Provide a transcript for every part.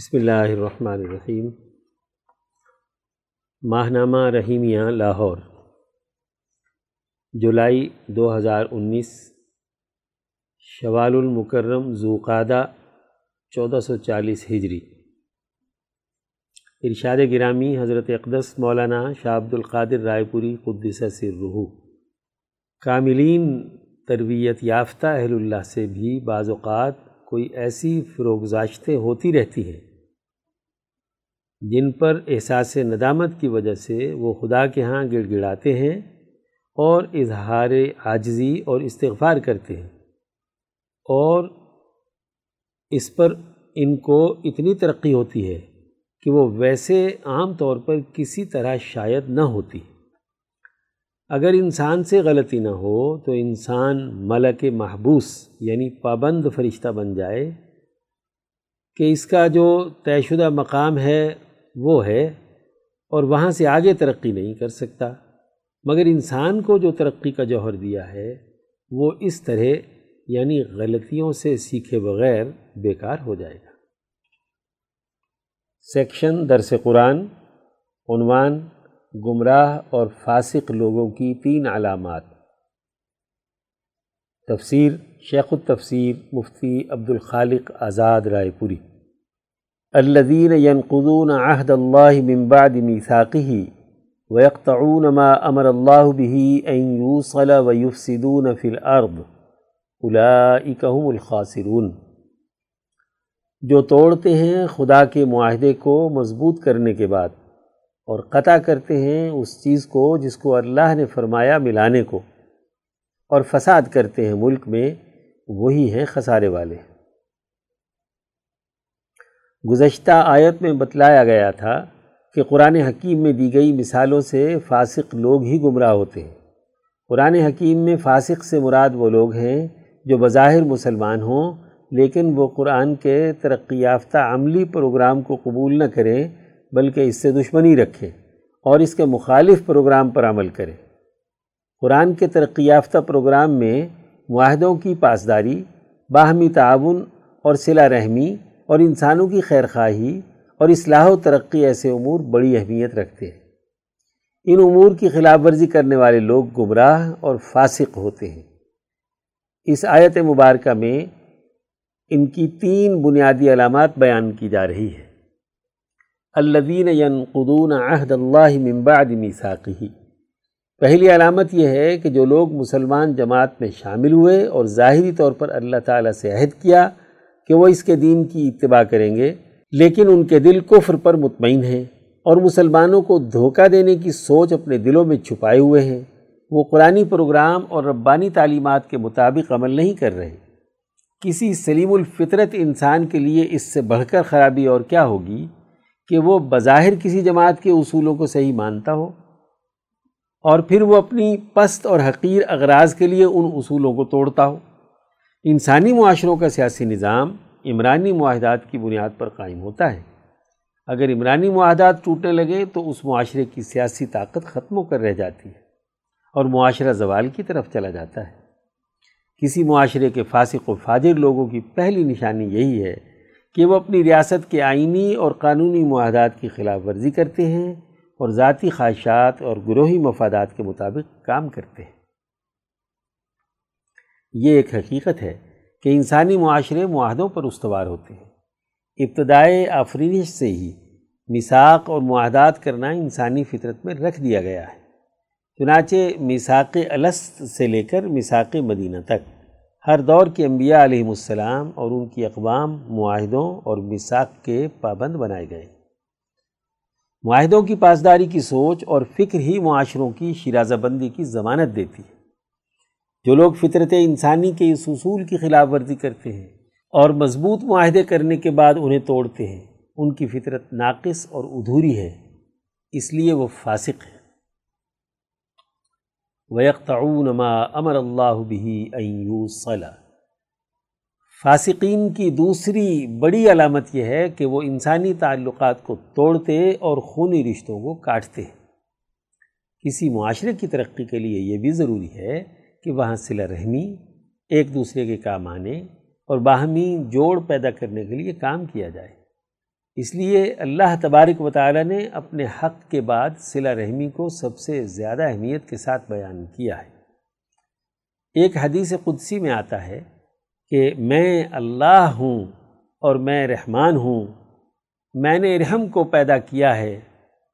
بسم اللہ الرحمن الرحیم۔ ماہنامہ رحیمیہ لاہور۔ جولائی دو ہزار انیس۔ شوال المکرم ذوقادہ چودہ سو چالیس ہجری۔ ارشاد گرامی حضرت اقدس مولانا شاہ عبد القادر رائے پوری قدس سر رحو کاملین تربیت یافتہ اہل اللہ سے بھی بعض اوقات کوئی ایسی فروغزاشتیں ہوتی رہتی ہیں۔ جن پر احساس ندامت کی وجہ سے وہ خدا کے ہاں گڑ گڑاتے ہیں اور اظہار عاجزی اور استغفار کرتے ہیں اور اس پر ان کو اتنی ترقی ہوتی ہے کہ وہ ویسے عام طور پر کسی طرح شاید نہ ہوتی۔ اگر انسان سے غلطی نہ ہو تو انسان ملک محبوس یعنی پابند فرشتہ بن جائے کہ اس کا جو طے شدہ مقام ہے وہ ہے اور وہاں سے آگے ترقی نہیں کر سکتا۔ مگر انسان کو جو ترقی کا جوہر دیا ہے، وہ اس طرح یعنی غلطیوں سے سیکھے بغیر بیکار ہو جائے گا۔ سیکشن درس قرآن، عنوان، گمراہ اور فاسق لوگوں کی تین علامات۔ تفسیر، شیخ التفسیر مفتی عبد الخالق آزاد رائے پوری۔ الذين ينقضون عهد الله من بعد ميثاقه ويقطعون ما امر الله به ان يوصل ويفسدون في الارض اولئك هم الخاسرون. جو توڑتے ہیں خدا کے معاہدے کو مضبوط کرنے کے بعد اور قطع کرتے ہیں اس چیز کو جس کو اللہ نے فرمایا ملانے کو اور فساد کرتے ہیں ملک میں، وہی ہیں خسارے والے۔ گزشتہ آیت میں بتلایا گیا تھا کہ قرآن حکیم میں دی گئی مثالوں سے فاسق لوگ ہی گمراہ ہوتے ہیں۔ قرآن حکیم میں فاسق سے مراد وہ لوگ ہیں جو بظاہر مسلمان ہوں، لیکن وہ قرآن کے ترقی یافتہ عملی پروگرام کو قبول نہ کریں، بلکہ اس سے دشمنی رکھیں اور اس کے مخالف پروگرام پر عمل کریں۔ قرآن کے ترقی یافتہ پروگرام میں معاہدوں کی پاسداری، باہمی تعاون اور صلہ رحمی اور انسانوں کی خیر خواہی اور اصلاح و ترقی ایسے امور بڑی اہمیت رکھتے ہیں۔ ان امور کی خلاف ورزی کرنے والے لوگ گمراہ اور فاسق ہوتے ہیں۔ اس آیت مبارکہ میں ان کی تین بنیادی علامات بیان کی جا رہی ہے الدین ينقضون عہد اللہ من بعد میثاقہ۔ پہلی علامت یہ ہے کہ جو لوگ مسلمان جماعت میں شامل ہوئے اور ظاہری طور پر اللہ تعالیٰ سے عہد کیا کہ وہ اس کے دین کی اتباع کریں گے، لیکن ان کے دل کفر پر مطمئن ہیں اور مسلمانوں کو دھوکہ دینے کی سوچ اپنے دلوں میں چھپائے ہوئے ہیں۔ وہ قرآنی پروگرام اور ربانی تعلیمات کے مطابق عمل نہیں کر رہے۔ کسی سلیم الفطرت انسان کے لیے اس سے بڑھ کر خرابی اور کیا ہوگی کہ وہ بظاہر کسی جماعت کے اصولوں کو صحیح مانتا ہو؟ اور پھر وہ اپنی پست اور حقیر اغراض کے لیے ان اصولوں کو توڑتا ہو؟ انسانی معاشروں کا سیاسی نظام عمرانی معاہدات کی بنیاد پر قائم ہوتا ہے۔ اگر عمرانی معاہدات ٹوٹنے لگے تو اس معاشرے کی سیاسی طاقت ختم ہو کر رہ جاتی ہے اور معاشرہ زوال کی طرف چلا جاتا ہے۔ کسی معاشرے کے فاسق و فاجر لوگوں کی پہلی نشانی یہی ہے کہ وہ اپنی ریاست کے آئینی اور قانونی معاہدات کی خلاف ورزی کرتے ہیں اور ذاتی خواہشات اور گروہی مفادات کے مطابق کام کرتے ہیں۔ یہ ایک حقیقت ہے کہ انسانی معاشرے معاہدوں پر استوار ہوتے ہیں۔ ابتدائے آفرینش سے ہی مساق اور معاہدات کرنا انسانی فطرت میں رکھ دیا گیا ہے۔ چنانچہ مساق الست سے لے کر مساق مدینہ تک ہر دور کے انبیاء علیہ السلام اور ان کی اقوام معاہدوں اور مساق کے پابند بنائے گئے۔ معاہدوں کی پاسداری کی سوچ اور فکر ہی معاشروں کی شرازہ بندی کی ضمانت دیتی ہے۔ جو لوگ فطرت انسانی کے اس اصول کی خلاف ورزی کرتے ہیں اور مضبوط معاہدے کرنے کے بعد انہیں توڑتے ہیں، ان کی فطرت ناقص اور ادھوری ہے، اس لیے وہ فاسق ہے وَيَقْتَعُونَ مَا أَمَرَ اللَّهُ بِهِ أَن يُوصَلَ۔ فاسقین کی دوسری بڑی علامت یہ ہے کہ وہ انسانی تعلقات کو توڑتے اور خونی رشتوں کو کاٹتے ہیں۔ کسی معاشرے کی ترقی کے لیے یہ بھی ضروری ہے کہ وہاں صلہ رحمی، ایک دوسرے کے کام آنے اور باہمی جوڑ پیدا کرنے کے لیے کام کیا جائے۔ اس لیے اللہ تبارک و تعالی نے اپنے حق کے بعد صلہ رحمی کو سب سے زیادہ اہمیت کے ساتھ بیان کیا ہے۔ ایک حدیث قدسی میں آتا ہے کہ میں اللہ ہوں اور میں رحمان ہوں، میں نے رحم کو پیدا کیا ہے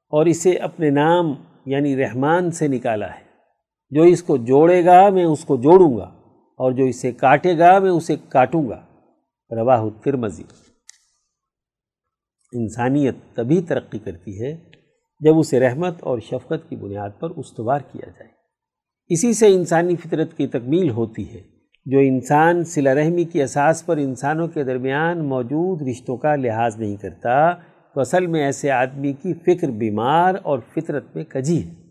اور اسے اپنے نام یعنی رحمان سے نکالا ہے۔ جو اس کو جوڑے گا میں اس کو جوڑوں گا، اور جو اسے کاٹے گا میں اسے کاٹوں گا۔ رواہ ترمزی انسانیت تبھی ترقی کرتی ہے جب اسے رحمت اور شفقت کی بنیاد پر استوار کیا جائے۔ اسی سے انسانی فطرت کی تکمیل ہوتی ہے، جو انسان صلہ رحمی کی اساس پر انسانوں کے درمیان موجود رشتوں کا لحاظ نہیں کرتا، تو اصل میں ایسے آدمی کی فکر بیمار اور فطرت میں کجی ہے۔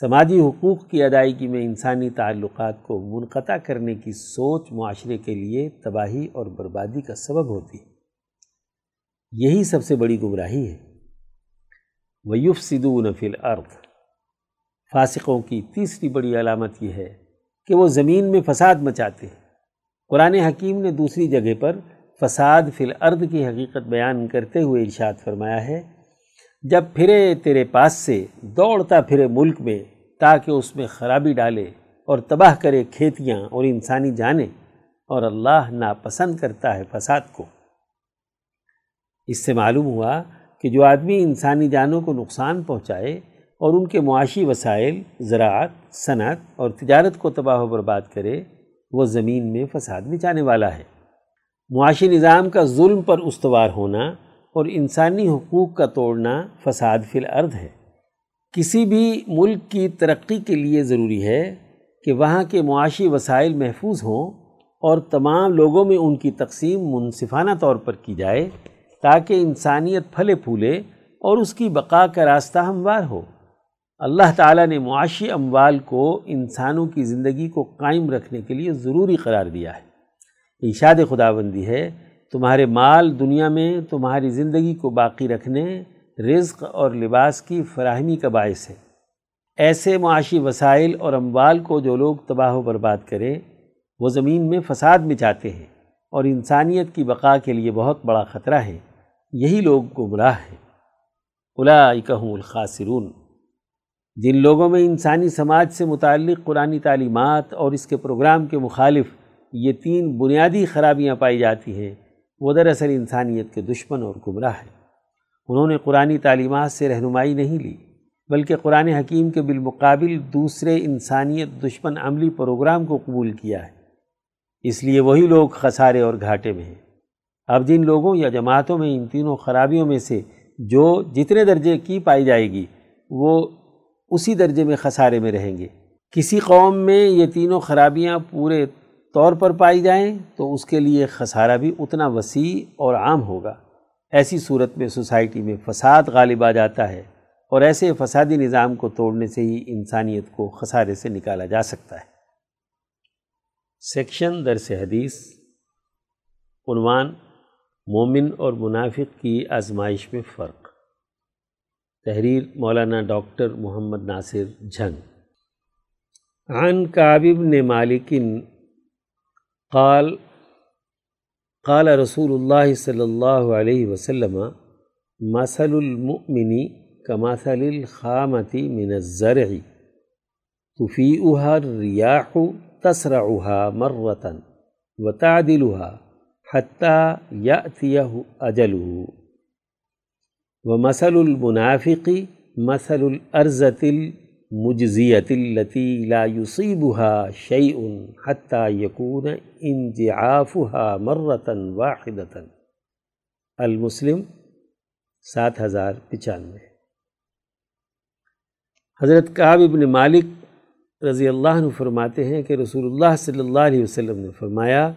سماجی حقوق کی ادائیگی میں انسانی تعلقات کو منقطع کرنے کی سوچ معاشرے کے لیے تباہی اور بربادی کا سبب ہوتی ہے۔ یہی سب سے بڑی گمراہی ہے۔ ویوف سدو نفل ارد فاسقوں کی تیسری بڑی علامت یہ ہے کہ وہ زمین میں فساد مچاتے ہیں۔ قرآن حکیم نے دوسری جگہ پر فساد فی الارض کی حقیقت بیان کرتے ہوئے ارشاد فرمایا ہے جب پھرے تیرے پاس سے دوڑتا پھرے ملک میں تاکہ اس میں خرابی ڈالے اور تباہ کرے کھیتیاں اور انسانی جانیں اور اللہ ناپسند کرتا ہے فساد کو۔ اس سے معلوم ہوا کہ جو آدمی انسانی جانوں کو نقصان پہنچائے اور ان کے معاشی وسائل، زراعت، صنعت اور تجارت کو تباہ و برباد کرے، وہ زمین میں فساد بچانے والا ہے۔ معاشی نظام کا ظلم پر استوار ہونا اور انسانی حقوق کا توڑنا فساد فی الارض ہے۔ کسی بھی ملک کی ترقی کے لیے ضروری ہے کہ وہاں کے معاشی وسائل محفوظ ہوں اور تمام لوگوں میں ان کی تقسیم منصفانہ طور پر کی جائے تاکہ انسانیت پھلے پھولے اور اس کی بقا کا راستہ ہموار ہو۔ اللہ تعالیٰ نے معاشی اموال کو انسانوں کی زندگی کو قائم رکھنے کے لیے ضروری قرار دیا ہے۔ اشاد خدا بندی ہے تمہارے مال دنیا میں تمہاری زندگی کو باقی رکھنے، رزق اور لباس کی فراہمی کا باعث ہے۔ ایسے معاشی وسائل اور اموال کو جو لوگ تباہ و برباد کریں، وہ زمین میں فساد میں ہیں اور انسانیت کی بقا کے لیے بہت بڑا خطرہ ہے۔ یہی لوگ گمراہ ہیں اولئکہم الخاسرون۔ جن لوگوں میں انسانی سماج سے متعلق قرآن تعلیمات اور اس کے پروگرام کے مخالف یہ تین بنیادی خرابیاں پائی جاتی ہیں وہ دراصل انسانیت کے دشمن اور گمراہ ہیں۔ انہوں نے قرآن تعلیمات سے رہنمائی نہیں لی، بلکہ قرآن حکیم کے بالمقابل دوسرے انسانیت دشمن عملی پروگرام کو قبول کیا ہے۔ اس لیے وہی لوگ خسارے اور گھاٹے میں ہیں۔ اب جن لوگوں یا جماعتوں میں ان تینوں خرابیوں میں سے جو جتنے درجے کی پائی جائے گی، وہ اسی درجے میں خسارے میں رہیں گے۔ کسی قوم میں یہ تینوں خرابیاں پورے طور پر پائی جائیں تو اس کے لیے خسارہ بھی اتنا وسیع اور عام ہوگا۔ ایسی صورت میں سوسائٹی میں فساد غالب آ جاتا ہے اور ایسے فسادی نظام کو توڑنے سے ہی انسانیت کو خسارے سے نکالا جا سکتا ہے۔ سیکشن درس حدیث، عنوان مومن اور منافق کی آزمائش میں فرق۔ تحریر مولانا ڈاکٹر محمد ناصر جھنگ۔ عن کعب نے مالکن قال قال رسول اللہ صلی اللہ علیہ وسلم، مثل المؤمن كمثل الخامة من الزرع تفيئها الرياح تسرعها مرة وتعدلها حتى يأتيه أجله و مسل المنافق مسل العرضۃ المجزیت التی لا يصيبها شيء حتى يكون انجعافها مرة واحدة المسلم سات ہزار پچانوے۔ حضرت کعب ابن مالک رضی اللہ عنہ فرماتے ہیں کہ رسول اللہ صلی اللہ علیہ وسلم نے فرمایا،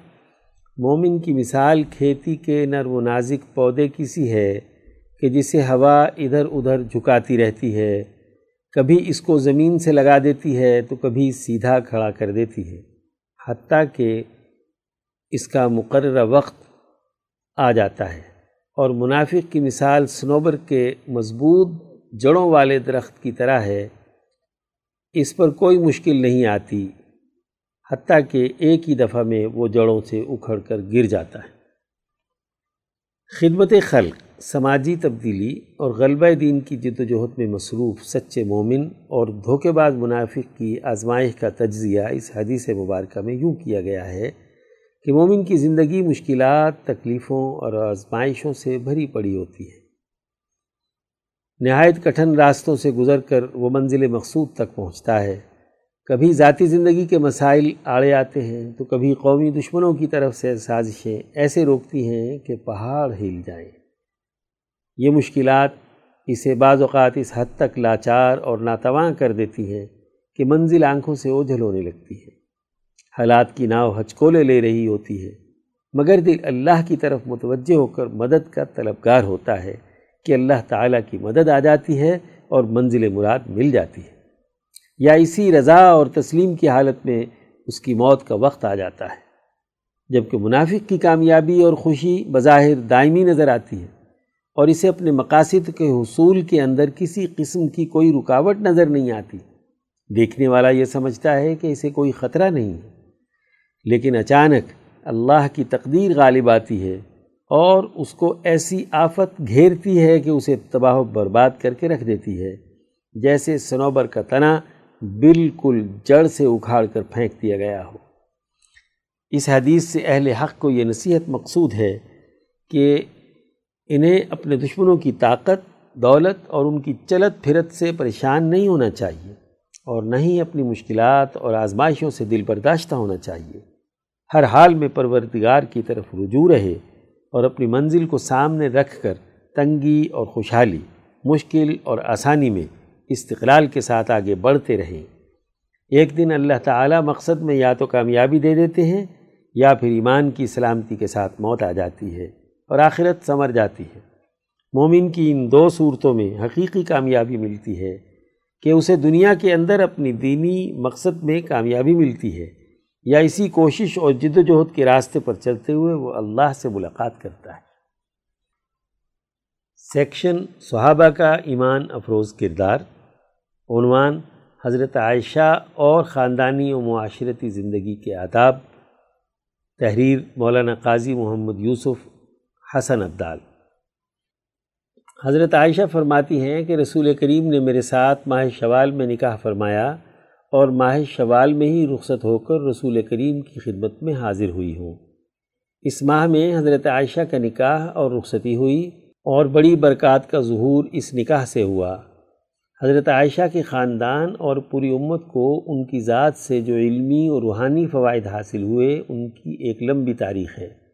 مومن کی مثال کھیتی کے نرم و نازک پودے کی سی ہے کہ جسے ہوا ادھر ادھر جھکاتی رہتی ہے؟ کبھی اس کو زمین سے لگا دیتی ہے تو کبھی سیدھا کھڑا کر دیتی ہے، حتیٰ کہ اس کا مقررہ وقت آ جاتا ہے۔ اور منافق کی مثال سنوبر کے مضبوط جڑوں والے درخت کی طرح ہے۔ اس پر کوئی مشکل نہیں آتی، حتیٰ کہ ایک ہی دفعہ میں وہ جڑوں سے اکھڑ کر گر جاتا ہے۔ خدمت خلق سماجی تبدیلی اور غلبہ دین کی جد و جہد میں مصروف سچے مومن اور دھوکے باز منافق کی آزمائش کا تجزیہ اس حدیث مبارکہ میں یوں کیا گیا ہے کہ مومن کی زندگی مشکلات، تکلیفوں اور آزمائشوں سے بھری پڑی ہوتی ہے۔ نہایت کٹھن راستوں سے گزر کر وہ منزل مقصود تک پہنچتا ہے۔ کبھی ذاتی زندگی کے مسائل آڑے آتے ہیں تو کبھی قومی دشمنوں کی طرف سے سازشیں ایسے روکتی ہیں کہ پہاڑ ہل جائیں۔ یہ مشکلات اسے بعض اوقات اس حد تک لاچار اور ناتواں کر دیتی ہیں کہ منزل آنکھوں سے اوجھل ہونے لگتی ہے۔ حالات کی ناؤ ہچکولے لے رہی ہوتی ہے، مگر دل اللہ کی طرف متوجہ ہو کر مدد کا طلبگار ہوتا ہے کہ اللہ تعالیٰ کی مدد آ جاتی ہے اور منزل مراد مل جاتی ہے۔ یا اسی رضا اور تسلیم کی حالت میں اس کی موت کا وقت آ جاتا ہے، جبکہ منافق کی کامیابی اور خوشی بظاہر دائمی نظر آتی ہے۔ اور اسے اپنے مقاصد کے حصول کے اندر کسی قسم کی کوئی رکاوٹ نظر نہیں آتی۔ دیکھنے والا یہ سمجھتا ہے کہ اسے کوئی خطرہ نہیں ہے۔ لیکن اچانک اللہ کی تقدیر غالب آتی ہے اور اس کو ایسی آفت گھیرتی ہے کہ اسے تباہ و برباد کر کے رکھ دیتی ہے۔ جیسے سنوبر کا تنا بالکل جڑ سے اکھاڑ کر پھینک دیا گیا ہو۔ اس حدیث سے اہل حق کو یہ نصیحت مقصود ہے کہ انہیں اپنے دشمنوں کی طاقت، دولت اور ان کی چلت پھرت سے پریشان نہیں ہونا چاہیے اور نہ ہی اپنی مشکلات اور آزمائشوں سے دل برداشتہ ہونا چاہیے۔ ہر حال میں پروردگار کی طرف رجوع رہے اور اپنی منزل کو سامنے رکھ کر تنگی اور خوشحالی، مشکل اور آسانی میں استقلال کے ساتھ آگے بڑھتے رہیں۔ ایک دن اللہ تعالیٰ مقصد میں یا تو کامیابی دے دیتے ہیں یا پھر ایمان کی سلامتی کے ساتھ موت آ جاتی ہے۔ اور آخرت سمر جاتی ہے۔ مومن کی ان دو صورتوں میں حقیقی کامیابی ملتی ہے کہ اسے دنیا کے اندر اپنی دینی مقصد میں کامیابی ملتی ہے یا اسی کوشش اور جد و جہد کے راستے پر چلتے ہوئے وہ اللہ سے ملاقات کرتا ہے۔ سیکشن صحابہ کا ایمان افروز کردار، عنوان حضرت عائشہ اور خاندانی و معاشرتی زندگی کے آداب۔ تحریر مولانا قاضی محمد یوسف حسن عبدال حضرت عائشہ فرماتی ہیں کہ رسول کریم نے میرے ساتھ ماہ شوال میں نکاح فرمایا اور ماہ شوال میں ہی رخصت ہو کر رسول کریم کی خدمت میں حاضر ہوئی ہوں۔ اس ماہ میں حضرت عائشہ کا نکاح اور رخصتی ہوئی اور بڑی برکات کا ظہور اس نکاح سے ہوا۔ حضرت عائشہ کے خاندان اور پوری امت کو ان کی ذات سے جو علمی اور روحانی فوائد حاصل ہوئے ان کی ایک لمبی تاریخ ہے۔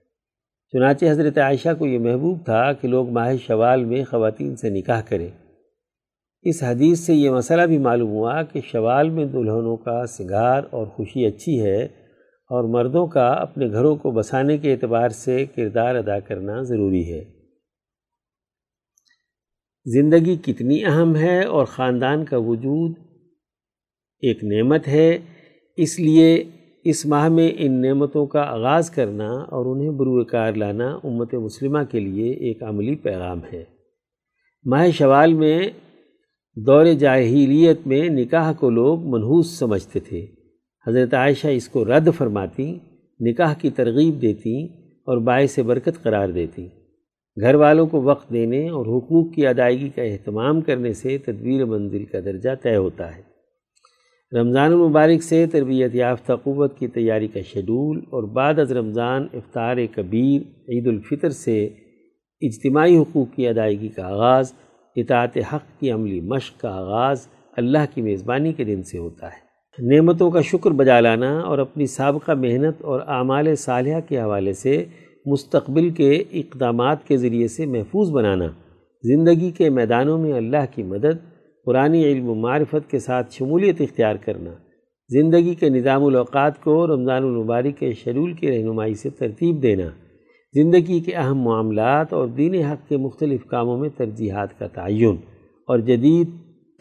چنانچہ حضرت عائشہ کو یہ محبوب تھا کہ لوگ ماہ شوال میں خواتین سے نکاح کریں۔ اس حدیث سے یہ مسئلہ بھی معلوم ہوا کہ شوال میں دلہنوں کا سنگار اور خوشی اچھی ہے اور مردوں کا اپنے گھروں کو بسانے کے اعتبار سے کردار ادا کرنا ضروری ہے۔ زندگی کتنی اہم ہے اور خاندان کا وجود ایک نعمت ہے، اس لیے اس ماہ میں ان نعمتوں کا آغاز کرنا اور انہیں بروئے کار لانا امت مسلمہ کے لیے ایک عملی پیغام ہے۔ ماہ شوال میں دور جاہلیت میں نکاح کو لوگ منحوس سمجھتے تھے۔ حضرت عائشہ اس کو رد فرماتی، نکاح کی ترغیب دیتی اور باعث برکت قرار دیتی۔ گھر والوں کو وقت دینے اور حقوق کی ادائیگی کا اہتمام کرنے سے تدبیر منزل کا درجہ طے ہوتا ہے۔ رمضان المبارک سے تربیت یافتہ قوت کی تیاری کا شیڈول اور بعد از رمضان افطار کبیر عید الفطر سے اجتماعی حقوق کی ادائیگی کا آغاز، اطاعت حق کی عملی مشق کا آغاز اللہ کی میزبانی کے دن سے ہوتا ہے۔ نعمتوں کا شکر بجا لانا اور اپنی سابقہ محنت اور اعمال صالحہ کے حوالے سے مستقبل کے اقدامات کے ذریعے سے محفوظ بنانا، زندگی کے میدانوں میں اللہ کی مدد پرانی علم و معرفت کے ساتھ شمولیت اختیار کرنا، زندگی کے نظام الاوقات کو رمضان المبارک کے شیڈول کی رہنمائی سے ترتیب دینا، زندگی کے اہم معاملات اور دین حق کے مختلف کاموں میں ترجیحات کا تعین اور جدید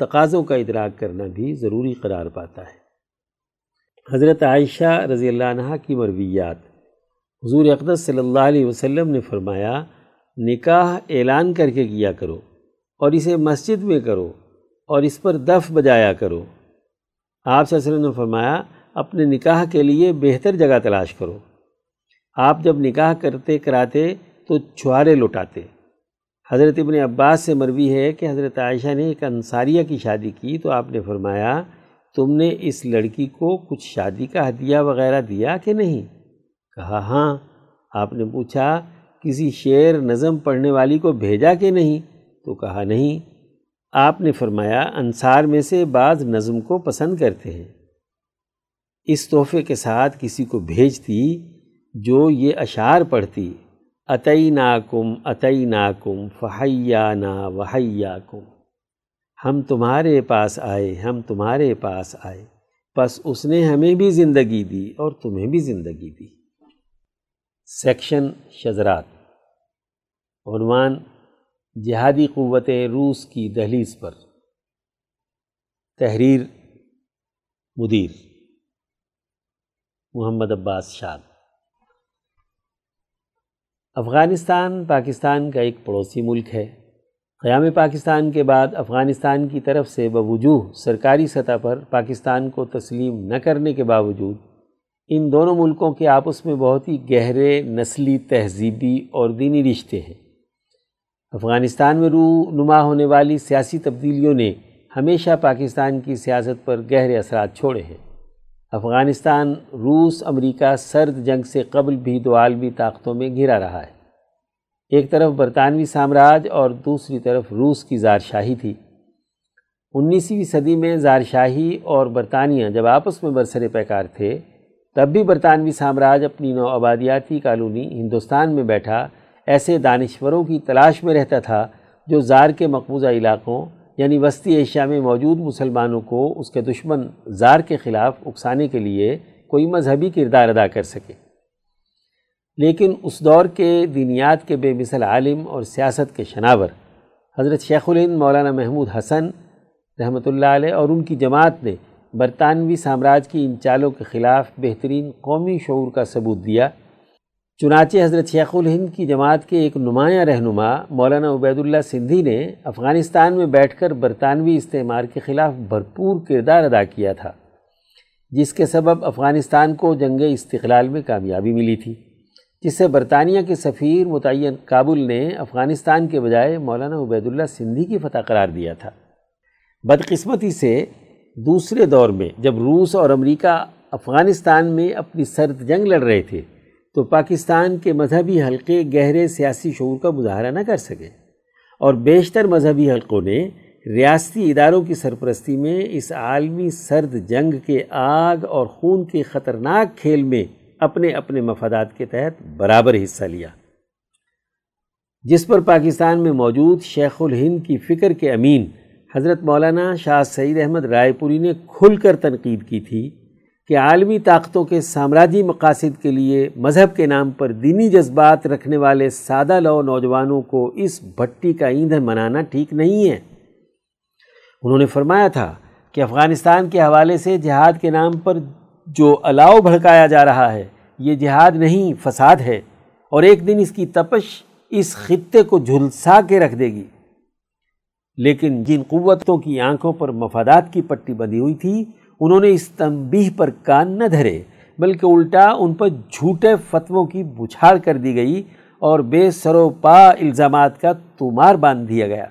تقاضوں کا ادراک کرنا بھی ضروری قرار پاتا ہے۔ حضرت عائشہ رضی اللہ عنہ کی مرویات، حضور اقدس صلی اللہ علیہ وسلم نے فرمایا، نکاح اعلان کر کے کیا کرو اور اسے مسجد میں کرو۔ اور اس پر دف بجایا کرو۔ آپ صلی اللہ علیہ وسلم نے فرمایا، اپنے نکاح کے لیے بہتر جگہ تلاش کرو۔ آپ جب نکاح کرتے کراتے تو چھوارے لوٹاتے۔ حضرت ابن عباس سے مروی ہے کہ حضرت عائشہ نے ایک انصاریہ کی شادی کی تو آپ نے فرمایا، تم نے اس لڑکی کو کچھ شادی کا ہدیہ وغیرہ دیا کہ نہیں؟ کہا ہاں۔ آپ نے پوچھا، کسی شعر نظم پڑھنے والی کو بھیجا کہ نہیں؟ تو کہا، نہیں۔ آپ نے فرمایا، انصار میں سے بعض نظم کو پسند کرتے ہیں۔ اس تحفے کے ساتھ کسی کو بھیجتی جو یہ اشعار پڑھتی عطئی ناکم عطئی ناکم فہیا نا وحیا کم ہم تمہارے پاس آئے، ہم تمہارے پاس آئے۔ بس اس نے ہمیں بھی زندگی دی اور تمہیں بھی زندگی دی۔ سیکشن شزرات عنوان جہادی قوتیں روس کی دہلیز پر۔ تحریر مدیر محمد عباس شاد۔ افغانستان، پاکستان کا ایک پڑوسی ملک ہے۔ قیام پاکستان کے بعد افغانستان کی طرف سے بوجوہ سرکاری سطح پر پاکستان کو تسلیم نہ کرنے کے باوجود، ان دونوں ملکوں کے آپس میں بہت ہی گہرے نسلی تہذیبی اور دینی رشتے ہیں۔ افغانستان میں رو نما ہونے والی سیاسی تبدیلیوں نے ہمیشہ پاکستان کی سیاست پر گہرے اثرات چھوڑے ہیں۔ افغانستان، روس، امریکہ سرد جنگ سے قبل بھی دو عالمی طاقتوں میں گھرا رہا ہے۔ ایک طرف برطانوی سامراج اور دوسری طرف روس کی زارشاہی تھی۔ انیسویں صدی میں زارشاہی اور برطانیہ جب آپس میں برسر پیکار تھے، تب بھی برطانوی سامراج اپنی نو آبادیاتی کالونی ہندوستان میں بیٹھا ایسے دانشوروں کی تلاش میں رہتا تھا جو زار کے مقبوضہ علاقوں یعنی وسطی ایشیا میں موجود مسلمانوں کو اس کے دشمن زار کے خلاف اکسانے کے لیے کوئی مذہبی کردار ادا کر سکے۔ لیکن اس دور کے دینیات کے بے مثل عالم اور سیاست کے شناور، حضرت شیخ الہند، مولانا محمود حسن رحمۃ اللہ علیہ اور ان کی جماعت نے برطانوی سامراج کی ان چالوں کے خلاف بہترین قومی شعور کا ثبوت دیا۔ چنانچہ حضرت شیخ الہند کی جماعت کے ایک نمایاں رہنما مولانا عبید اللہ سندھی نے افغانستان میں بیٹھ کر برطانوی استعمار کے خلاف بھرپور کردار ادا کیا تھا، جس کے سبب افغانستان کو جنگ استقلال میں کامیابی ملی تھی، جس سے برطانیہ کے سفیر متعین کابل نے افغانستان کے بجائے مولانا عبید اللہ سندھی کی فتح قرار دیا تھا۔ بدقسمتی سے دوسرے دور میں جب روس اور امریکہ افغانستان میں اپنی سرد جنگ لڑ رہے تھے تو پاکستان کے مذہبی حلقے گہرے سیاسی شعور کا مظاہرہ نہ کر سکے۔ اور بیشتر مذہبی حلقوں نے ریاستی اداروں کی سرپرستی میں اس عالمی سرد جنگ کے آگ اور خون کے خطرناک کھیل میں اپنے اپنے مفادات کے تحت برابر حصہ لیا۔ جس پر پاکستان میں موجود شیخ الہند کی فکر کے امین حضرت مولانا شاہ سعید احمد رائے پوری نے کھل کر تنقید کی تھی۔ کہ عالمی طاقتوں کے سامراجی مقاصد کے لیے مذہب کے نام پر دینی جذبات رکھنے والے سادہ لو نوجوانوں کو اس بھٹی کا ایندھن منانا ٹھیک نہیں ہے۔ انہوں نے فرمایا تھا کہ افغانستان کے حوالے سے جہاد کے نام پر جو الاؤ بھڑکایا جا رہا ہے، یہ جہاد نہیں، فساد ہے۔ اور ایک دن اس کی تپش اس خطے کو جھلسا کے رکھ دے گی۔ لیکن جن قوتوں کی آنکھوں پر مفادات کی پٹی بندھی ہوئی تھی انہوں نے اس تنبیہ پر کان نہ دھرے، بلکہ الٹا ان پر جھوٹے فتووں کی بچھاڑ کر دی گئی اور بے سرو پا الزامات کا تمار باندھ دیا گیا۔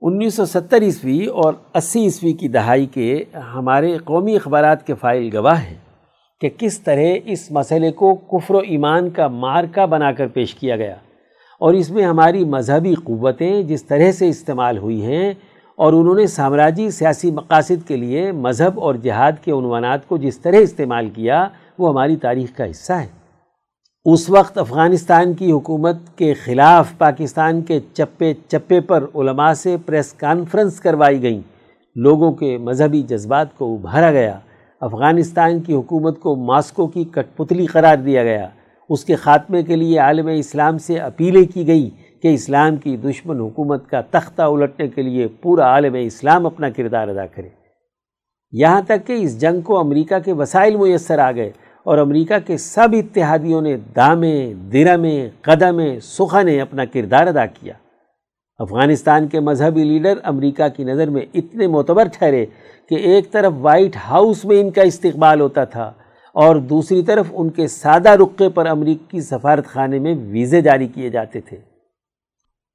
انیس سو ستر عیسوی اور اسی عیسوی کی دہائی کے ہمارے قومی اخبارات کے فائل گواہ ہیں کہ کس طرح اس مسئلے کو کفر و ایمان کا مارکہ بنا کر پیش کیا گیا۔ اور اس میں ہماری مذہبی قوتیں جس طرح سے استعمال ہوئی ہیں اور انہوں نے سامراجی سیاسی مقاصد کے لیے مذہب اور جہاد کے عنوانات کو جس طرح استعمال کیا، وہ ہماری تاریخ کا حصہ ہے۔ اس وقت افغانستان کی حکومت کے خلاف پاکستان کے چپے چپے پر علماء سے پریس کانفرنس کروائی گئیں۔ لوگوں کے مذہبی جذبات کو ابھارا گیا۔ افغانستان کی حکومت کو ماسکو کی کٹ پتلی قرار دیا گیا۔ اس کے خاتمے کے لیے عالم اسلام سے اپیلیں کی گئیں۔ کہ اسلام کی دشمن حکومت کا تختہ الٹنے کے لیے پورا عالم اسلام اپنا کردار ادا کرے۔ یہاں تک کہ اس جنگ کو امریکہ کے وسائل میسر آ گئے اور امریکہ کے سب اتحادیوں نے دامیں درمیں قدمیں سخنیں اپنا کردار ادا کیا۔ افغانستان کے مذہبی لیڈر امریکہ کی نظر میں اتنے معتبر ٹھہرے کہ ایک طرف وائٹ ہاؤس میں ان کا استقبال ہوتا تھا اور دوسری طرف ان کے سادہ رقے پر امریکی سفارت خانے میں ویزے جاری کیے جاتے تھے۔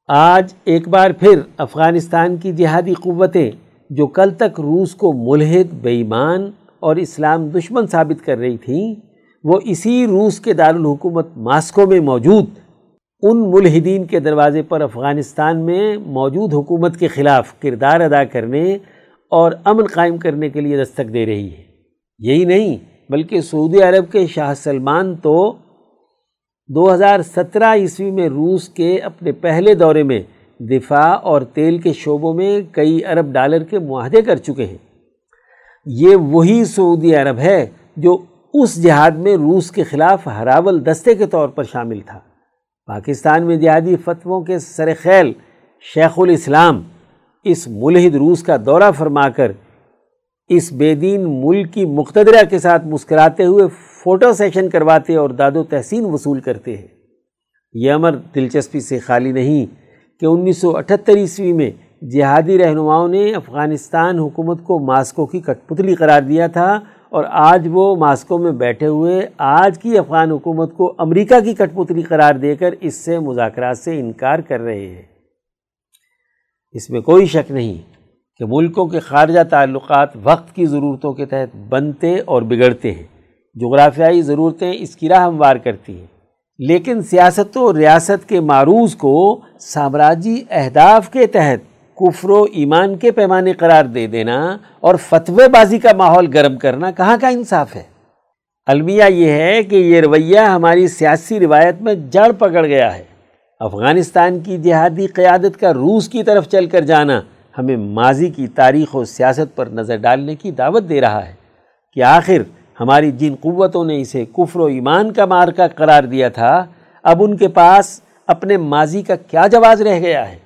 آج ایک بار پھر افغانستان کی جہادی قوتیں جو کل تک روس کو ملحد بے ایمان اور اسلام دشمن ثابت کر رہی تھیں، وہ اسی روس کے دارالحکومت ماسکو میں موجود، ان ملحدین کے دروازے پر افغانستان میں موجود حکومت کے خلاف کردار ادا کرنے اور امن قائم کرنے کے لیے دستک دے رہی ہے۔ یہی نہیں، بلکہ سعودی عرب کے شاہ سلمان تو دو ہزار سترہ عیسوی میں روس کے اپنے پہلے دورے میں دفاع اور تیل کے شعبوں میں کئی ارب ڈالر کے معاہدے کر چکے ہیں۔ یہ وہی سعودی عرب ہے جو اس جہاد میں روس کے خلاف ہراول دستے کے طور پر شامل تھا۔ پاکستان میں جہادی فتووں کے سر خیل شیخ الاسلام اس ملحد روس کا دورہ فرما کر اس بے دین ملک کی مقتدرہ کے ساتھ مسکراتے ہوئے فوٹو سیشن کرواتے اور داد و تحسین وصول کرتے ہیں۔ یہ امر دلچسپی سے خالی نہیں کہ انیس سو اٹھتر عیسوی میں جہادی رہنماؤں نے افغانستان حکومت کو ماسکو کی کٹ پتلی قرار دیا تھا اور آج وہ ماسکو میں بیٹھے ہوئے آج کی افغان حکومت کو امریکہ کی کٹ پتلی قرار دے کر اس سے مذاکرات سے انکار کر رہے ہیں۔ اس میں کوئی شک نہیں کہ ملکوں کے خارجہ تعلقات وقت کی ضرورتوں کے تحت بنتے اور بگڑتے ہیں۔ جغرافیائی ضرورتیں اس کی راہ ہموار کرتی ہیں۔ لیکن سیاست و ریاست کے معروض کو سامراجی اہداف کے تحت کفر و ایمان کے پیمانے قرار دے دینا اور فتوے بازی کا ماحول گرم کرنا کہاں کا انصاف ہے؟ المیہ یہ ہے کہ یہ رویہ ہماری سیاسی روایت میں جڑ پکڑ گیا ہے۔ افغانستان کی جہادی قیادت کا روس کی طرف چل کر جانا ہمیں ماضی کی تاریخ و سیاست پر نظر ڈالنے کی دعوت دے رہا ہے کہ آخر ہماری جن قوتوں نے اسے کفر و ایمان کا مارکہ قرار دیا تھا، اب ان کے پاس اپنے ماضی کا کیا جواز رہ گیا ہے؟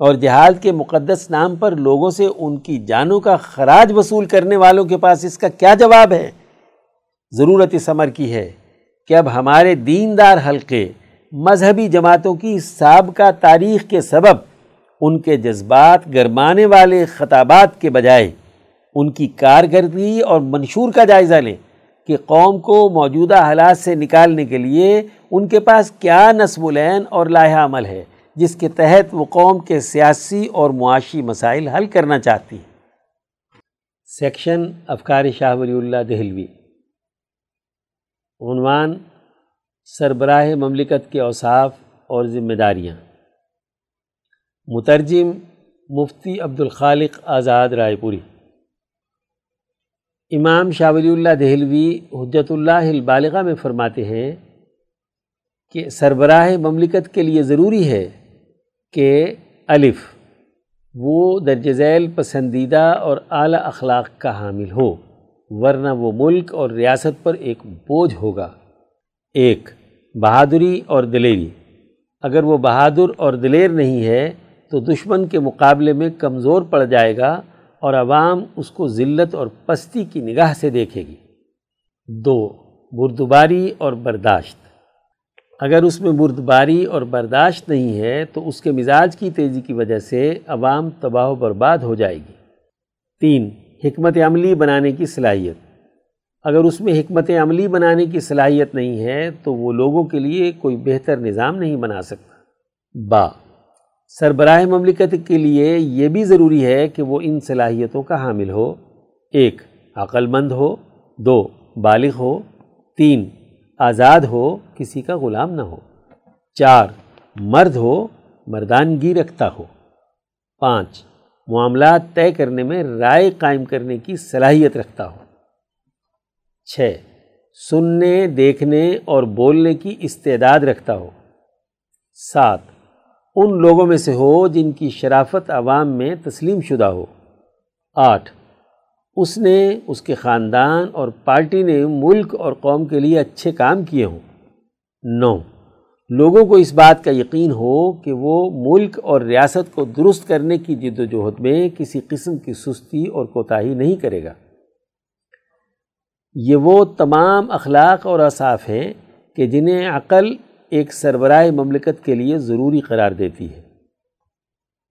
اور جہاد کے مقدس نام پر لوگوں سے ان کی جانوں کا خراج وصول کرنے والوں کے پاس اس کا کیا جواب ہے؟ ضرورت اس عمر کی ہے کہ اب ہمارے دیندار حلقے، مذہبی جماعتوں کی سابقہ تاریخ کے سبب ان کے جذبات گرمانے والے خطابات کے بجائے ان کی کارکردگی اور منشور کا جائزہ لیں کہ قوم کو موجودہ حالات سے نکالنے کے لیے ان کے پاس کیا نصب العین اور لاحہ عمل ہے، جس کے تحت وہ قوم کے سیاسی اور معاشی مسائل حل کرنا چاہتی ہیں۔ سیکشن افکار شاہ ولی اللہ دہلوی۔ عنوان سربراہ مملکت کے اوصاف اور ذمہ داریاں۔ مترجم مفتی عبد الخالق آزاد رائے پوری۔ امام شاہ ولی اللہ دہلوی حجت اللہ البالغہ میں فرماتے ہیں کہ سربراہ مملکت کے لیے ضروری ہے کہ الف، وہ درج ذیل پسندیدہ اور اعلیٰ اخلاق کا حامل ہو، ورنہ وہ ملک اور ریاست پر ایک بوجھ ہوگا۔ ایک، بہادری اور دلیری۔ اگر وہ بہادر اور دلیر نہیں ہے تو دشمن کے مقابلے میں کمزور پڑ جائے گا اور عوام اس کو ذلت اور پستی کی نگاہ سے دیکھے گی۔ دو، بردباری اور برداشت۔ اگر اس میں بردباری اور برداشت نہیں ہے، تو اس کے مزاج کی تیزی کی وجہ سے عوام تباہ و برباد ہو جائے گی۔ تین، حکمت عملی بنانے کی صلاحیت۔ اگر اس میں حکمت عملی بنانے کی صلاحیت نہیں ہے، تو وہ لوگوں کے لیے کوئی بہتر نظام نہیں بنا سکتا۔ با سربراہ مملکت کے لیے یہ بھی ضروری ہے کہ وہ ان صلاحیتوں کا حامل ہو۔ ایک عقل مند ہو۔ دو، بالغ ہو۔ تین، آزاد ہو۔ کسی کا غلام نہ ہو۔ چار، مرد ہو۔ مردانگی رکھتا ہو۔ پانچ، معاملات طے کرنے میں رائے قائم کرنے کی صلاحیت رکھتا ہو۔ چھ، سننے، دیکھنے اور بولنے کی استعداد رکھتا ہو۔ سات ان لوگوں میں سے ہو جن کی شرافت عوام میں تسلیم شدہ ہو۔ آٹھ، اس نے اس کے خاندان اور پارٹی نے ملک اور قوم کے لیے اچھے کام کیے ہوں۔ نو، لوگوں کو اس بات کا یقین ہو کہ وہ ملک اور ریاست کو درست کرنے کی جد و جہد میں کسی قسم کی سستی اور کوتاہی نہیں کرے گا۔ یہ وہ تمام اخلاق اور اصاف ہیں کہ جنہیں عقل ایک سربراہ مملکت کے لیے ضروری قرار دیتی ہے۔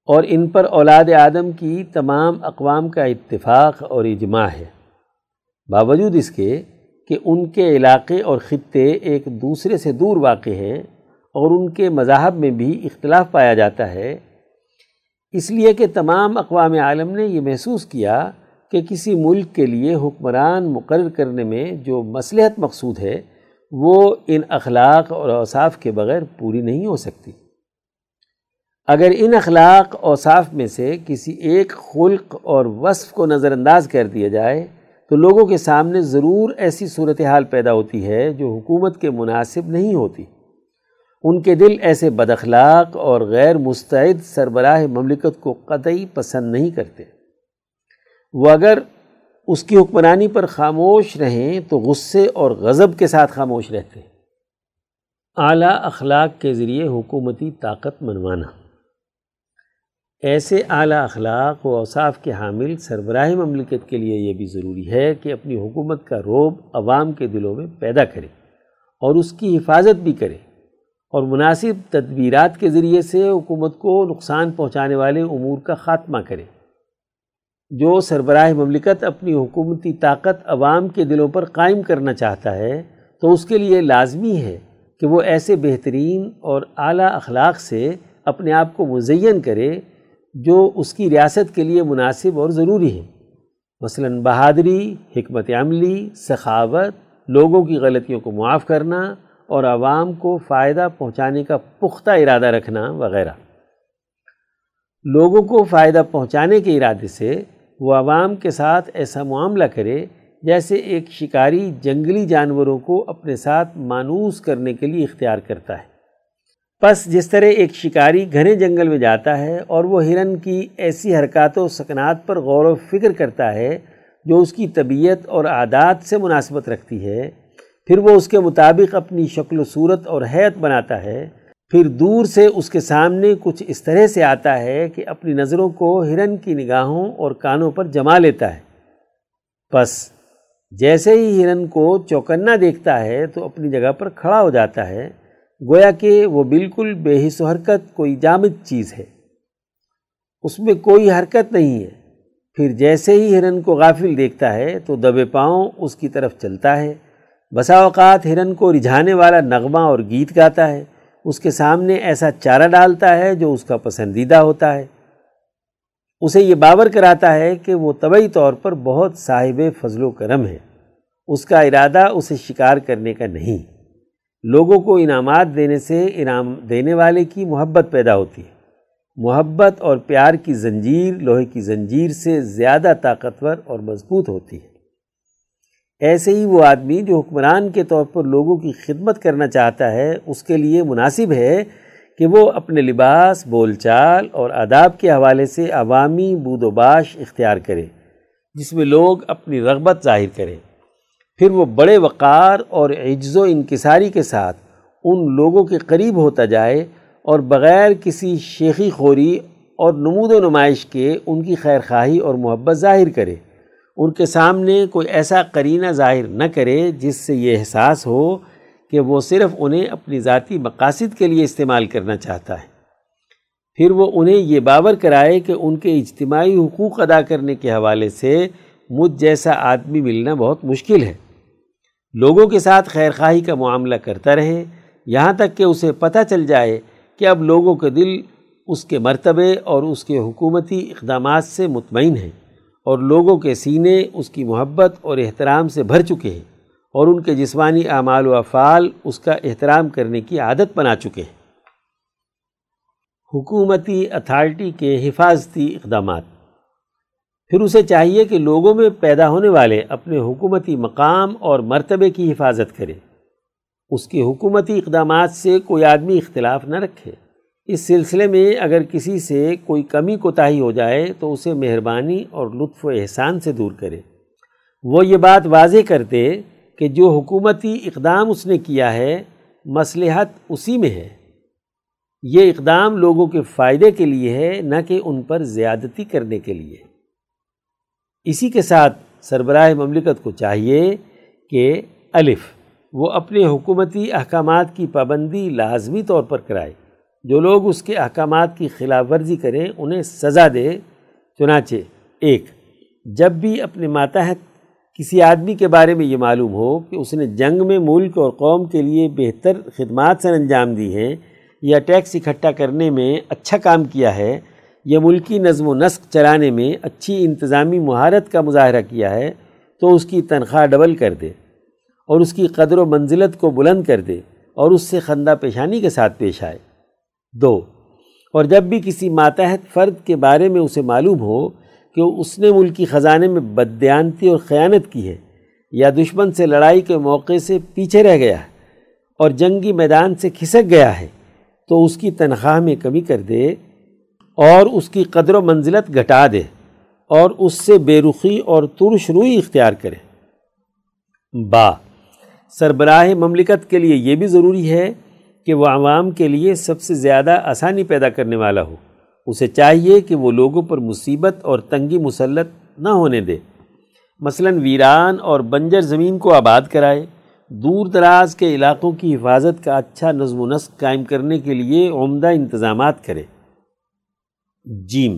اور ان پر اولاد آدم کی تمام اقوام کا اتفاق اور اجماع ہے۔ باوجود اس کے کہ ان کے علاقے اور خطے ایک دوسرے سے دور واقع ہیں اور ان کے مذاہب میں بھی اختلاف پایا جاتا ہے، اس لیے کہ تمام اقوام عالم نے یہ محسوس کیا کہ کسی ملک کے لیے حکمران مقرر کرنے میں جو مصلحت مقصود ہے وہ ان اخلاق اور اوصاف کے بغیر پوری نہیں ہو سکتی۔ اگر ان اخلاق، اوصاف میں سے کسی ایک خلق اور وصف کو نظر انداز کر دیا جائے، تو لوگوں کے سامنے ضرور ایسی صورتحال پیدا ہوتی ہے جو حکومت کے مناسب نہیں ہوتی۔ ان کے دل ایسے بد اخلاق اور غیر مستعد سربراہ مملکت کو قطعی پسند نہیں کرتے۔ وہ اگر اس کی حکمرانی پر خاموش رہیں تو غصے اور غضب کے ساتھ خاموش رہتے اعلیٰ اخلاق کے ذریعے حکومتی طاقت منوانا۔ ایسے اعلیٰ اخلاق و اوصاف کے حامل سربراہ مملکت کے لیے یہ بھی ضروری ہے کہ اپنی حکومت کا روب عوام کے دلوں میں پیدا کرے اور اس کی حفاظت بھی کرے اور مناسب تدبیرات کے ذریعے سے حکومت کو نقصان پہنچانے والے امور کا خاتمہ کرے۔ جو سربراہ مملکت اپنی حکومتی طاقت عوام کے دلوں پر قائم کرنا چاہتا ہے، تو اس کے لیے لازمی ہے کہ وہ ایسے بہترین اور اعلیٰ اخلاق سے اپنے آپ کو مزین کرے جو اس کی ریاست کے لیے مناسب اور ضروری ہے۔ مثلا بہادری، حکمت عملی، سخاوت، لوگوں کی غلطیوں کو معاف کرنا اور عوام کو فائدہ پہنچانے کا پختہ ارادہ رکھنا وغیرہ۔ لوگوں کو فائدہ پہنچانے کے ارادے سے وہ عوام کے ساتھ ایسا معاملہ کرے جیسے ایک شکاری جنگلی جانوروں کو اپنے ساتھ مانوس کرنے کے لیے اختیار کرتا ہے۔ پس جس طرح ایک شکاری گھنے جنگل میں جاتا ہے اور وہ ہرن کی ایسی حرکات و سکنات پر غور و فکر کرتا ہے جو اس کی طبیعت اور عادات سے مناسبت رکھتی ہے، پھر وہ اس کے مطابق اپنی شکل و صورت اور حیت بناتا ہے۔ پھر دور سے اس کے سامنے کچھ اس طرح سے آتا ہے کہ اپنی نظروں کو ہرن کی نگاہوں اور کانوں پر جما لیتا ہے۔ بس جیسے ہی ہرن کو چوکنا دیکھتا ہے تو اپنی جگہ پر کھڑا ہو جاتا ہے۔ گویا کہ وہ بالکل بے حص و حرکت کوئی جامد چیز ہے۔ اس میں کوئی حرکت نہیں ہے۔ پھر جیسے ہی ہرن کو غافل دیکھتا ہے تو دبے پاؤں اس کی طرف چلتا ہے۔ بسا اوقات ہرن کو رجھانے والا نغمہ اور گیت گاتا ہے۔ اس کے سامنے ایسا چارہ ڈالتا ہے جو اس کا پسندیدہ ہوتا ہے۔ اسے یہ باور کراتا ہے کہ وہ طبعی طور پر بہت صاحب فضل و کرم ہے۔ اس کا ارادہ اسے شکار کرنے کا نہیں۔ لوگوں کو انعامات دینے سے انعام دینے والے کی محبت پیدا ہوتی ہے۔ محبت اور پیار کی زنجیر، لوہے کی زنجیر سے زیادہ طاقتور اور مضبوط ہوتی ہے۔ ایسے ہی وہ آدمی جو حکمران کے طور پر لوگوں کی خدمت کرنا چاہتا ہے، اس کے لیے مناسب ہے کہ وہ اپنے لباس، بول چال اور آداب کے حوالے سے عوامی بود و باش اختیار کرے، جس میں لوگ اپنی رغبت ظاہر کریں۔ پھر وہ بڑے وقار اور عجز و انکساری کے ساتھ ان لوگوں کے قریب ہوتا جائے اور بغیر کسی شیخی خوری اور نمود و نمائش کے ان کی خیر خواہی اور محبت ظاہر کرے۔ ان کے سامنے کوئی ایسا قرینہ ظاہر نہ کرے جس سے یہ احساس ہو کہ وہ صرف انہیں اپنی ذاتی مقاصد کے لیے استعمال کرنا چاہتا ہے۔ پھر وہ انہیں یہ باور کرائے کہ ان کے اجتماعی حقوق ادا کرنے کے حوالے سے مجھ جیسا آدمی ملنا بہت مشکل ہے۔ لوگوں کے ساتھ خیر خواہی کا معاملہ کرتا رہے، یہاں تک کہ اسے پتہ چل جائے کہ اب لوگوں کے دل اس کے مرتبے اور اس کے حکومتی اقدامات سے مطمئن ہیں۔ اور لوگوں کے سینے اس کی محبت اور احترام سے بھر چکے ہیں اور ان کے جسمانی اعمال و افعال اس کا احترام کرنے کی عادت بنا چکے ہیں۔ حکومتی اتھارٹی کے حفاظتی اقدامات۔ پھر اسے چاہیے کہ لوگوں میں پیدا ہونے والے اپنے حکومتی مقام اور مرتبے کی حفاظت کرے۔ اس کے حکومتی اقدامات سے کوئی آدمی اختلاف نہ رکھے۔ اس سلسلے میں اگر کسی سے کوئی کمی کوتاہی ہو جائے تو اسے مہربانی اور لطف و احسان سے دور کرے۔ وہ یہ بات واضح کرتے کہ جو حکومتی اقدام اس نے کیا ہے، مصلحت اسی میں ہے۔ یہ اقدام لوگوں کے فائدے کے لیے ہے، نہ کہ ان پر زیادتی کرنے کے لیے۔ اسی کے ساتھ سربراہ مملکت کو چاہیے کہ الف وہ اپنے حکومتی احکامات کی پابندی لازمی طور پر کرائے۔ جو لوگ اس کے احکامات کی خلاف ورزی کریں انہیں سزا دے، چنانچہ، ایک، جب بھی اپنے ماتحت کسی آدمی کے بارے میں یہ معلوم ہو کہ اس نے جنگ میں ملک اور قوم کے لیے بہتر خدمات سے انجام دی ہیں یا ٹیکس اکٹھا کرنے میں اچھا کام کیا ہے یا ملکی نظم و نسق چلانے میں اچھی انتظامی مہارت کا مظاہرہ کیا ہے، تو اس کی تنخواہ ڈبل کر دے اور اس کی قدر و منزلت کو بلند کر دے اور اس سے خندہ پیشانی کے ساتھ پیش آئے۔ دو۔ اور جب بھی کسی ماتحت فرد کے بارے میں اسے معلوم ہو کہ اس نے ملکی خزانے میں بددیانتی اور خیانت کی ہے، یا دشمن سے لڑائی کے موقع سے پیچھے رہ گیا ہے اور جنگی میدان سے کھسک گیا ہے، تو اس کی تنخواہ میں کمی کر دے اور اس کی قدر و منزلت گھٹا دے اور اس سے بے رخی اور ترش روئی اختیار کرے۔ با۔ سربراہ مملکت کے لیے یہ بھی ضروری ہے کہ وہ عوام کے لیے سب سے زیادہ آسانی پیدا کرنے والا ہو۔ اسے چاہیے کہ وہ لوگوں پر مصیبت اور تنگی مسلط نہ ہونے دے۔ مثلا ویران اور بنجر زمین کو آباد کرائے، دور دراز کے علاقوں کی حفاظت کا اچھا نظم و نسق قائم کرنے کے لیے عمدہ انتظامات کرے۔ جیم،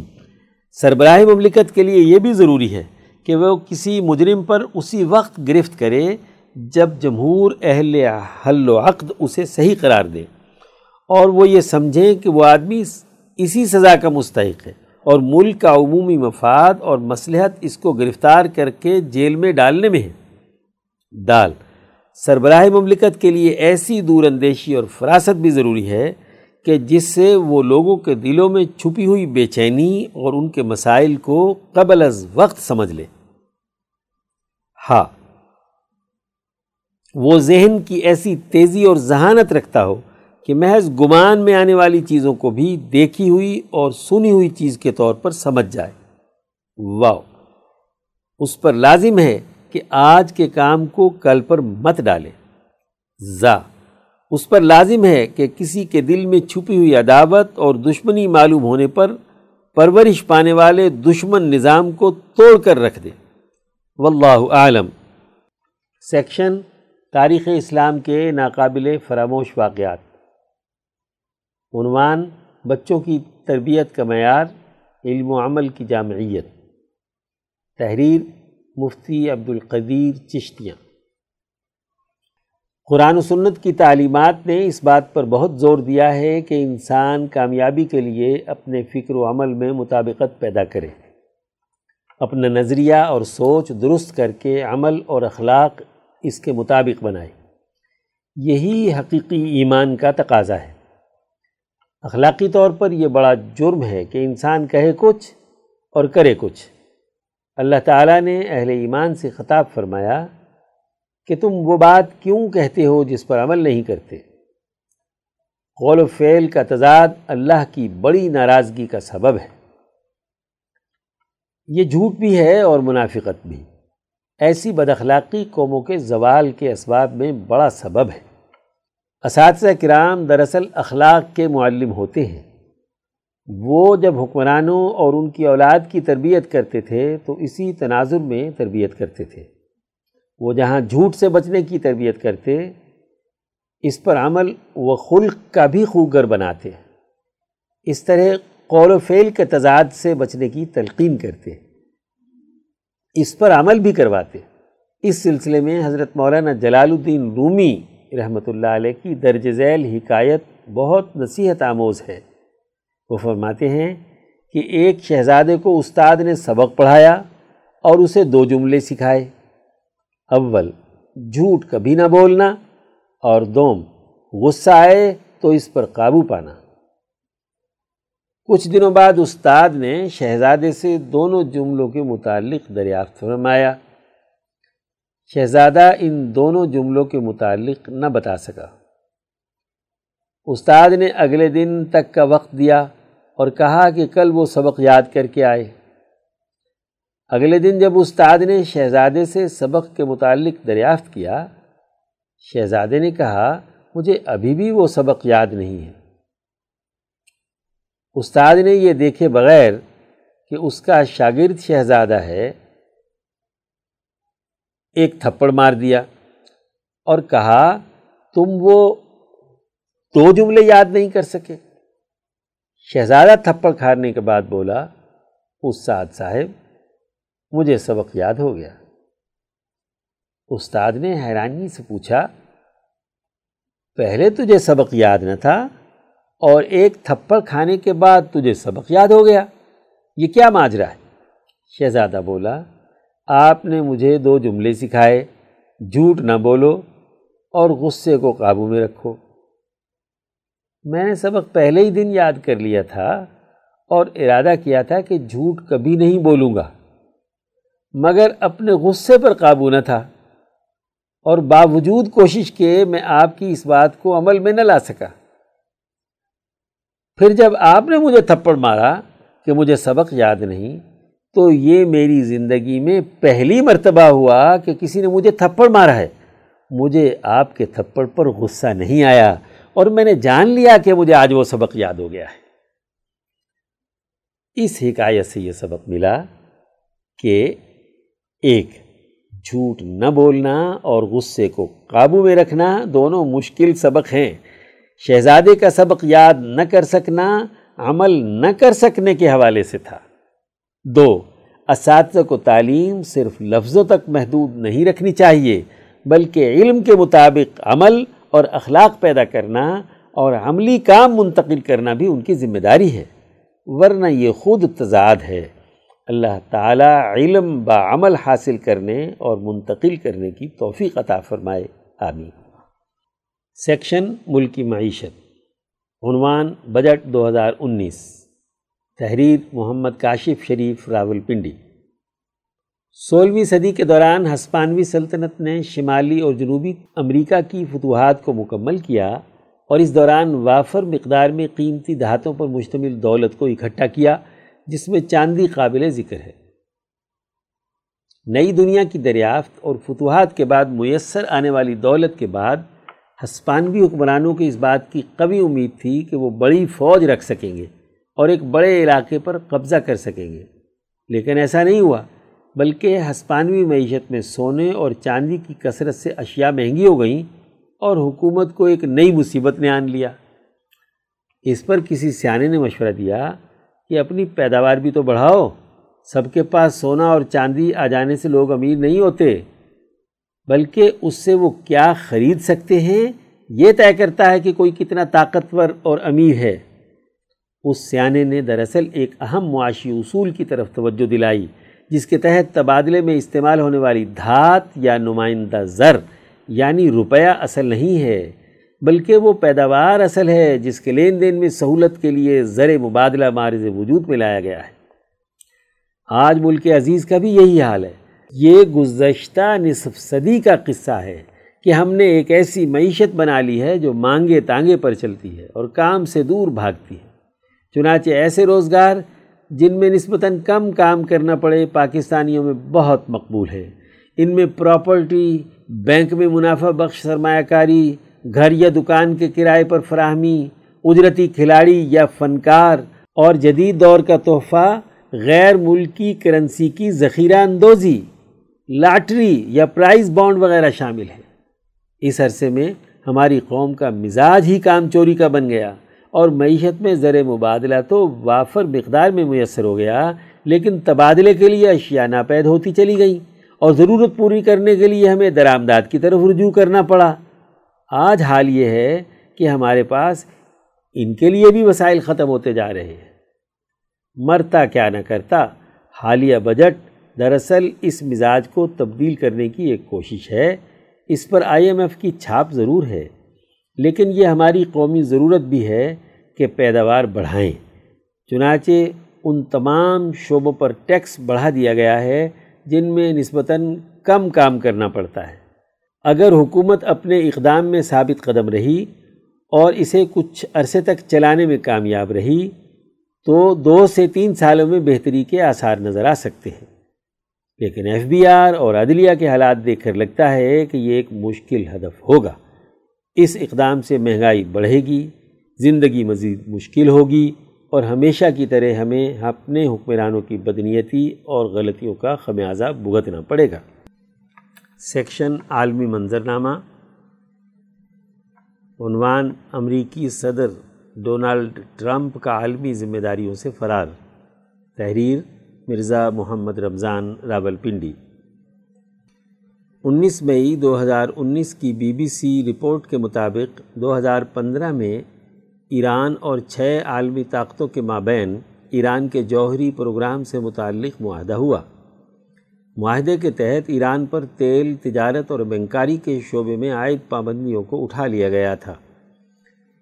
سربراہ مملکت کے لیے یہ بھی ضروری ہے کہ وہ کسی مجرم پر اسی وقت گرفت کرے جب جمہور اہل حل و عقد اسے صحیح قرار دے اور وہ یہ سمجھیں کہ وہ آدمی اسی سزا کا مستحق ہے اور ملک کا عمومی مفاد اور مصلحت اس کو گرفتار کر کے جیل میں ڈالنے میں ہے۔ دال، سربراہ مملکت کے لیے ایسی دور اندیشی اور فراست بھی ضروری ہے کہ جس سے وہ لوگوں کے دلوں میں چھپی ہوئی بے چینی اور ان کے مسائل کو قبل از وقت سمجھ لے۔ ہاں وہ ذہن کی ایسی تیزی اور ذہانت رکھتا ہو کہ محض گمان میں آنے والی چیزوں کو بھی دیکھی ہوئی اور سنی ہوئی چیز کے طور پر سمجھ جائے۔ واؤ! اس پر لازم ہے کہ آج کے کام کو کل پر مت ڈالے زا! اس پر لازم ہے کہ کسی کے دل میں چھپی ہوئی عداوت اور دشمنی معلوم ہونے پر پرورش پانے والے دشمن نظام کو توڑ کر رکھ دے واللہ عالم سیکشن تاریخ اسلام کے ناقابل فراموش واقعات۔ عنوان بچوں کی تربیت کا معیار، علم و عمل کی جامعیت۔ تحریر مفتی عبدالقدیر چشتیاں قرآن و سنت کی تعلیمات نے اس بات پر بہت زور دیا ہے کہ انسان کامیابی کے لیے اپنے فکر و عمل میں مطابقت پیدا کرے۔ اپنا نظریہ اور سوچ درست کر کے عمل اور اخلاق اس کے مطابق بنائے۔ یہی حقیقی ایمان کا تقاضا ہے۔ اخلاقی طور پر یہ بڑا جرم ہے کہ انسان کہے کچھ اور کرے کچھ۔ اللہ تعالیٰ نے اہل ایمان سے خطاب فرمایا کہ تم وہ بات کیوں کہتے ہو جس پر عمل نہیں کرتے؟ قول و فعل کا تضاد اللہ کی بڑی ناراضگی کا سبب ہے۔ یہ جھوٹ بھی ہے اور منافقت بھی۔ ایسی بد اخلاقی قوموں کے زوال کے اسباب میں بڑا سبب ہے۔ اساتذہ کرام دراصل اخلاق کے معلم ہوتے ہیں۔ وہ جب حکمرانوں اور ان کی اولاد کی تربیت کرتے تھے تو اسی تناظر میں تربیت کرتے تھے۔ وہ جہاں جھوٹ سے بچنے کی تربیت کرتے، اس پر عمل و خلق کا بھی خوگر بناتے۔ اس طرح قول و فعل کے تضاد سے بچنے کی تلقین کرتے۔ اس پر عمل بھی کرواتے۔ اس سلسلے میں حضرت مولانا جلال الدین رومی رحمۃ اللہ علیہ کی درج ذیل حکایت بہت نصیحت آموز ہے۔ وہ فرماتے ہیں کہ ایک شہزادے کو استاد نے سبق پڑھایا اور اسے دو جملے سکھائے۔ اول، جھوٹ کبھی نہ بولنا اور دوم، غصہ آئے تو اس پر قابو پانا۔ کچھ دنوں بعد استاد نے شہزادے سے دونوں جملوں کے متعلق دریافت فرمایا۔ شہزادہ ان دونوں جملوں کے متعلق نہ بتا سکا۔ استاد نے اگلے دن تک کا وقت دیا اور کہا کہ کل وہ سبق یاد کر کے آئے۔ اگلے دن جب استاد نے شہزادے سے سبق کے متعلق دریافت کیا، شہزادے نے کہا، مجھے ابھی بھی وہ سبق یاد نہیں ہے۔ استاد نے یہ دیکھے بغیر کہ اس کا شاگرد شہزادہ ہے، ایک تھپڑ مار دیا اور کہا، تم وہ دو جملے یاد نہیں کر سکے۔ شہزادہ تھپڑ کھارنے کے بعد بولا، استاد صاحب، مجھے سبق یاد ہو گیا۔ استاد نے حیرانی سے پوچھا، پہلے تجھے سبق یاد نہ تھا؟ اور ایک تھپڑ کھانے کے بعد تجھے سبق یاد ہو گیا۔ یہ کیا ماجرا ہے؟ شہزادہ بولا، آپ نے مجھے دو جملے سکھائے، جھوٹ نہ بولو اور غصے کو قابو میں رکھو۔ میں نے سبق پہلے ہی دن یاد کر لیا تھا اور ارادہ کیا تھا کہ جھوٹ کبھی نہیں بولوں گا، مگر اپنے غصے پر قابو نہ تھا۔ اور باوجود کوشش کے میں آپ کی اس بات کو عمل میں نہ لا سکا۔ پھر جب آپ نے مجھے تھپڑ مارا کہ مجھے سبق یاد نہیں، تو یہ میری زندگی میں پہلی مرتبہ ہوا کہ کسی نے مجھے تھپڑ مارا ہے۔ مجھے آپ کے تھپڑ پر غصہ نہیں آیا اور میں نے جان لیا کہ مجھے آج وہ سبق یاد ہو گیا ہے۔ اس حکایت سے یہ سبق ملا کہ ایک، جھوٹ نہ بولنا اور غصے کو قابو میں رکھنا دونوں مشکل سبق ہیں۔ شہزادے کا سبق یاد نہ کر سکنا، عمل نہ کر سکنے کے حوالے سے تھا۔ دو، اساتذہ کو تعلیم صرف لفظوں تک محدود نہیں رکھنی چاہیے، بلکہ علم کے مطابق عمل اور اخلاق پیدا کرنا اور عملی کام منتقل کرنا بھی ان کی ذمہ داری ہے۔ ورنہ یہ خود تضاد ہے۔ اللہ تعالیٰ علم با عمل حاصل کرنے اور منتقل کرنے کی توفیق عطا فرمائے۔ آمین۔ سیکشن ملکی معیشت، عنوان بجٹ دو ہزار انیس، تحریر محمد کاشف شریف، راول پنڈی۔ سولہویں صدی کے دوران ہسپانوی سلطنت نے شمالی اور جنوبی امریکہ کی فتوحات کو مکمل کیا اور اس دوران وافر مقدار میں قیمتی دھاتوں پر مشتمل دولت کو اکٹھا کیا، جس میں چاندی قابل ذکر ہے۔ نئی دنیا کی دریافت اور فتوحات کے بعد میسر آنے والی دولت کے بعد ہسپانوی حکمرانوں کی اس بات کی قوی امید تھی کہ وہ بڑی فوج رکھ سکیں گے اور ایک بڑے علاقے پر قبضہ کر سکیں گے۔ لیکن ایسا نہیں ہوا، بلکہ ہسپانوی معیشت میں سونے اور چاندی کی کثرت سے اشیاء مہنگی ہو گئیں اور حکومت کو ایک نئی مصیبت نے آن لیا۔ اس پر کسی سیانے نے مشورہ دیا کہ اپنی پیداوار بھی تو بڑھاؤ۔ سب کے پاس سونا اور چاندی آ جانے سے لوگ امیر نہیں ہوتے۔ بلکہ اس سے وہ کیا خرید سکتے ہیں یہ طے کرتا ہے کہ کوئی کتنا طاقتور اور امیر ہے۔ اس سیانے نے دراصل ایک اہم معاشی اصول کی طرف توجہ دلائی، جس کے تحت تبادلے میں استعمال ہونے والی دھات یا نمائندہ زر یعنی روپیہ اصل نہیں ہے، بلکہ وہ پیداوار اصل ہے، جس کے لین دین میں سہولت کے لیے زر مبادلہ مارز وجود میں لایا گیا ہے۔ آج ملک عزیز کا بھی یہی حال ہے۔ یہ گزشتہ نصف صدی کا قصہ ہے کہ ہم نے ایک ایسی معیشت بنا لی ہے جو مانگے تانگے پر چلتی ہے اور کام سے دور بھاگتی ہے۔ چنانچہ ایسے روزگار جن میں نسبتاً کم کام کرنا پڑے، پاکستانیوں میں بہت مقبول ہے۔ ان میں پراپرٹی، بینک میں منافع بخش، سرمایہ کاری، گھر یا دکان کے کرائے پر فراہمی، اجرتی کھلاڑی یا فنکار اور جدید دور کا تحفہ، غیر ملکی کرنسی کی ذخیرہ اندوزی۔ لاٹری یا پرائز بانڈ وغیرہ شامل ہے اس عرصے میں ہماری قوم کا مزاج ہی کام چوری کا بن گیا اور معیشت میں زر مبادلہ تو وافر مقدار میں میسر ہو گیا، لیکن تبادلے کے لیے اشیاء ناپید ہوتی چلی گئیں اور ضرورت پوری کرنے کے لیے ہمیں درآمدات کی طرف رجوع کرنا پڑا۔ آج حال یہ ہے کہ ہمارے پاس ان کے لیے بھی وسائل ختم ہوتے جا رہے ہیں۔ مرتا کیا نہ کرتا، حالیہ بجٹ دراصل اس مزاج کو تبدیل کرنے کی ایک کوشش ہے۔ اس پر آئی ایم ایف کی چھاپ ضرور ہے۔ لیکن یہ ہماری قومی ضرورت بھی ہے کہ پیداوار بڑھائیں۔ چنانچہ ان تمام شعبوں پر ٹیکس بڑھا دیا گیا ہے جن میں نسبتاً کم کام کرنا پڑتا ہے۔ اگر حکومت اپنے اقدام میں ثابت قدم رہی اور اسے کچھ عرصے تک چلانے میں کامیاب رہی تو دو سے تین سالوں میں بہتری کے آثار نظر آ سکتے ہیں۔ لیکن ایف بی آر اور عدلیہ کے حالات دیکھ کر لگتا ہے کہ یہ ایک مشکل ہدف ہوگا۔ اس اقدام سے مہنگائی بڑھے گی، زندگی مزید مشکل ہوگی اور ہمیشہ کی طرح ہمیں اپنے حکمرانوں کی بدنیتی اور غلطیوں کا خمیازہ بھگتنا پڑے گا۔ سیکشن عالمی منظرنامہ۔ عنوان امریکی صدر ڈونالڈ ٹرمپ کا عالمی ذمہ داریوں سے فرار۔ تحریر مرزا محمد رمضان راول پنڈی انیس مئی دو ہزار انیس کی بی بی سی رپورٹ کے مطابق دو ہزار پندرہ میں ایران اور چھ عالمی طاقتوں کے مابین ایران کے جوہری پروگرام سے متعلق معاہدہ ہوا۔ معاہدے کے تحت ایران پر تیل، تجارت اور بینکاری کے شعبے میں عائد پابندیوں کو اٹھا لیا گیا تھا۔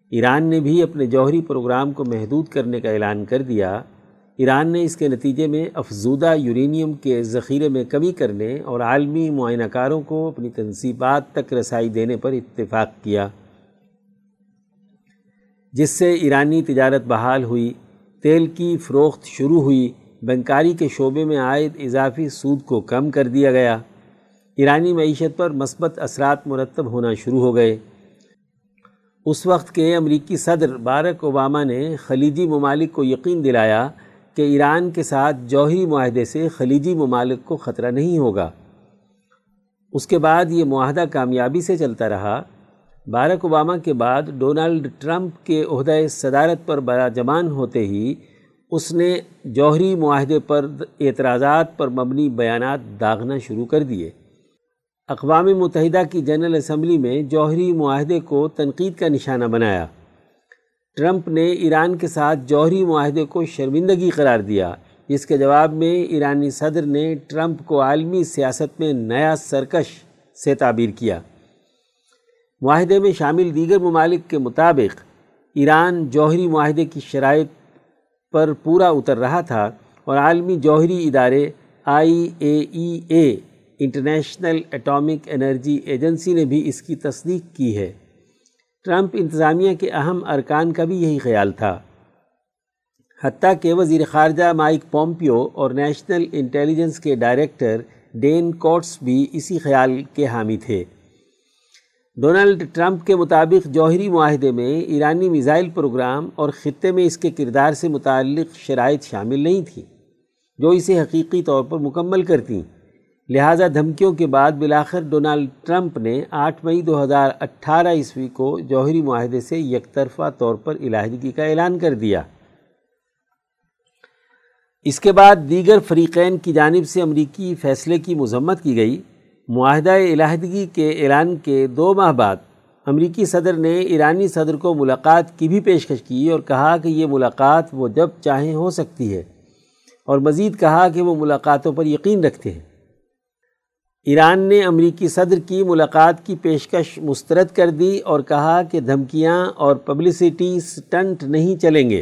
ایران نے بھی اپنے جوہری پروگرام کو محدود کرنے کا اعلان کر دیا۔ ایران نے اس کے نتیجے میں افزودہ یورینیم کے ذخیرے میں کمی کرنے اور عالمی معائنہ کاروں کو اپنی تنصیبات تک رسائی دینے پر اتفاق کیا۔ جس سے ایرانی تجارت بحال ہوئی، تیل کی فروخت شروع ہوئی، بینکاری کے شعبے میں عائد اضافی سود کو کم کر دیا گیا۔ ایرانی معیشت پر مثبت اثرات مرتب ہونا شروع ہو گئے۔ اس وقت کے امریکی صدر بارک اوباما نے خلیجی ممالک کو یقین دلایا کہ ایران کے ساتھ جوہری معاہدے سے خلیجی ممالک کو خطرہ نہیں ہوگا۔ اس کے بعد یہ معاہدہ کامیابی سے چلتا رہا۔ بارک اوباما کے بعد ڈونلڈ ٹرمپ کے عہدہ صدارت پر براجمان ہوتے ہی اس نے جوہری معاہدے پر اعتراضات پر مبنی بیانات داغنا شروع کر دیے۔ اقوام متحدہ کی جنرل اسمبلی میں جوہری معاہدے کو تنقید کا نشانہ بنایا۔ ٹرمپ نے ایران کے ساتھ جوہری معاہدے کو شرمندگی قرار دیا، جس کے جواب میں ایرانی صدر نے ٹرمپ کو عالمی سیاست میں نیا سرکش سے تعبیر کیا۔ معاہدے میں شامل دیگر ممالک کے مطابق، ایران جوہری معاہدے کی شرائط پر پورا اتر رہا تھا اور عالمی جوہری ادارے I A E A, international atomic energy agency نے بھی اس کی تصدیق کی ہے۔ ٹرمپ انتظامیہ کے اہم ارکان کا بھی یہی خیال تھا۔ حتیٰ کہ وزیر خارجہ مائک پومپیو اور نیشنل انٹیلیجنس کے ڈائریکٹر ڈین کوٹس بھی اسی خیال کے حامی تھے۔ ڈونلڈ ٹرمپ کے مطابق جوہری معاہدے میں ایرانی میزائل پروگرام اور خطے میں اس کے کردار سے متعلق شرائط شامل نہیں تھیں، جو اسے حقیقی طور پر مکمل کرتیں۔ لہٰذا دھمکیوں کے بعد بلاخر ڈونلڈ ٹرمپ نے آٹھ مئی دو ہزار اٹھارہ عیسوی کو جوہری معاہدے سے یک طرفہ طور پر علاحدگی کا اعلان کر دیا۔ اس کے بعد دیگر فریقین کی جانب سے امریکی فیصلے کی مذمت کی گئی۔ معاہدہ علیحدگی کے اعلان کے دو ماہ بعد امریکی صدر نے ایرانی صدر کو ملاقات کی بھی پیشکش کی اور کہا کہ یہ ملاقات وہ جب چاہیں ہو سکتی ہے اور مزید کہا کہ وہ ملاقاتوں پر یقین رکھتے ہیں۔ ایران نے امریکی صدر کی ملاقات کی پیشکش مسترد کر دی اور کہا کہ دھمکیاں اور پبلسٹی سٹنٹ نہیں چلیں گے۔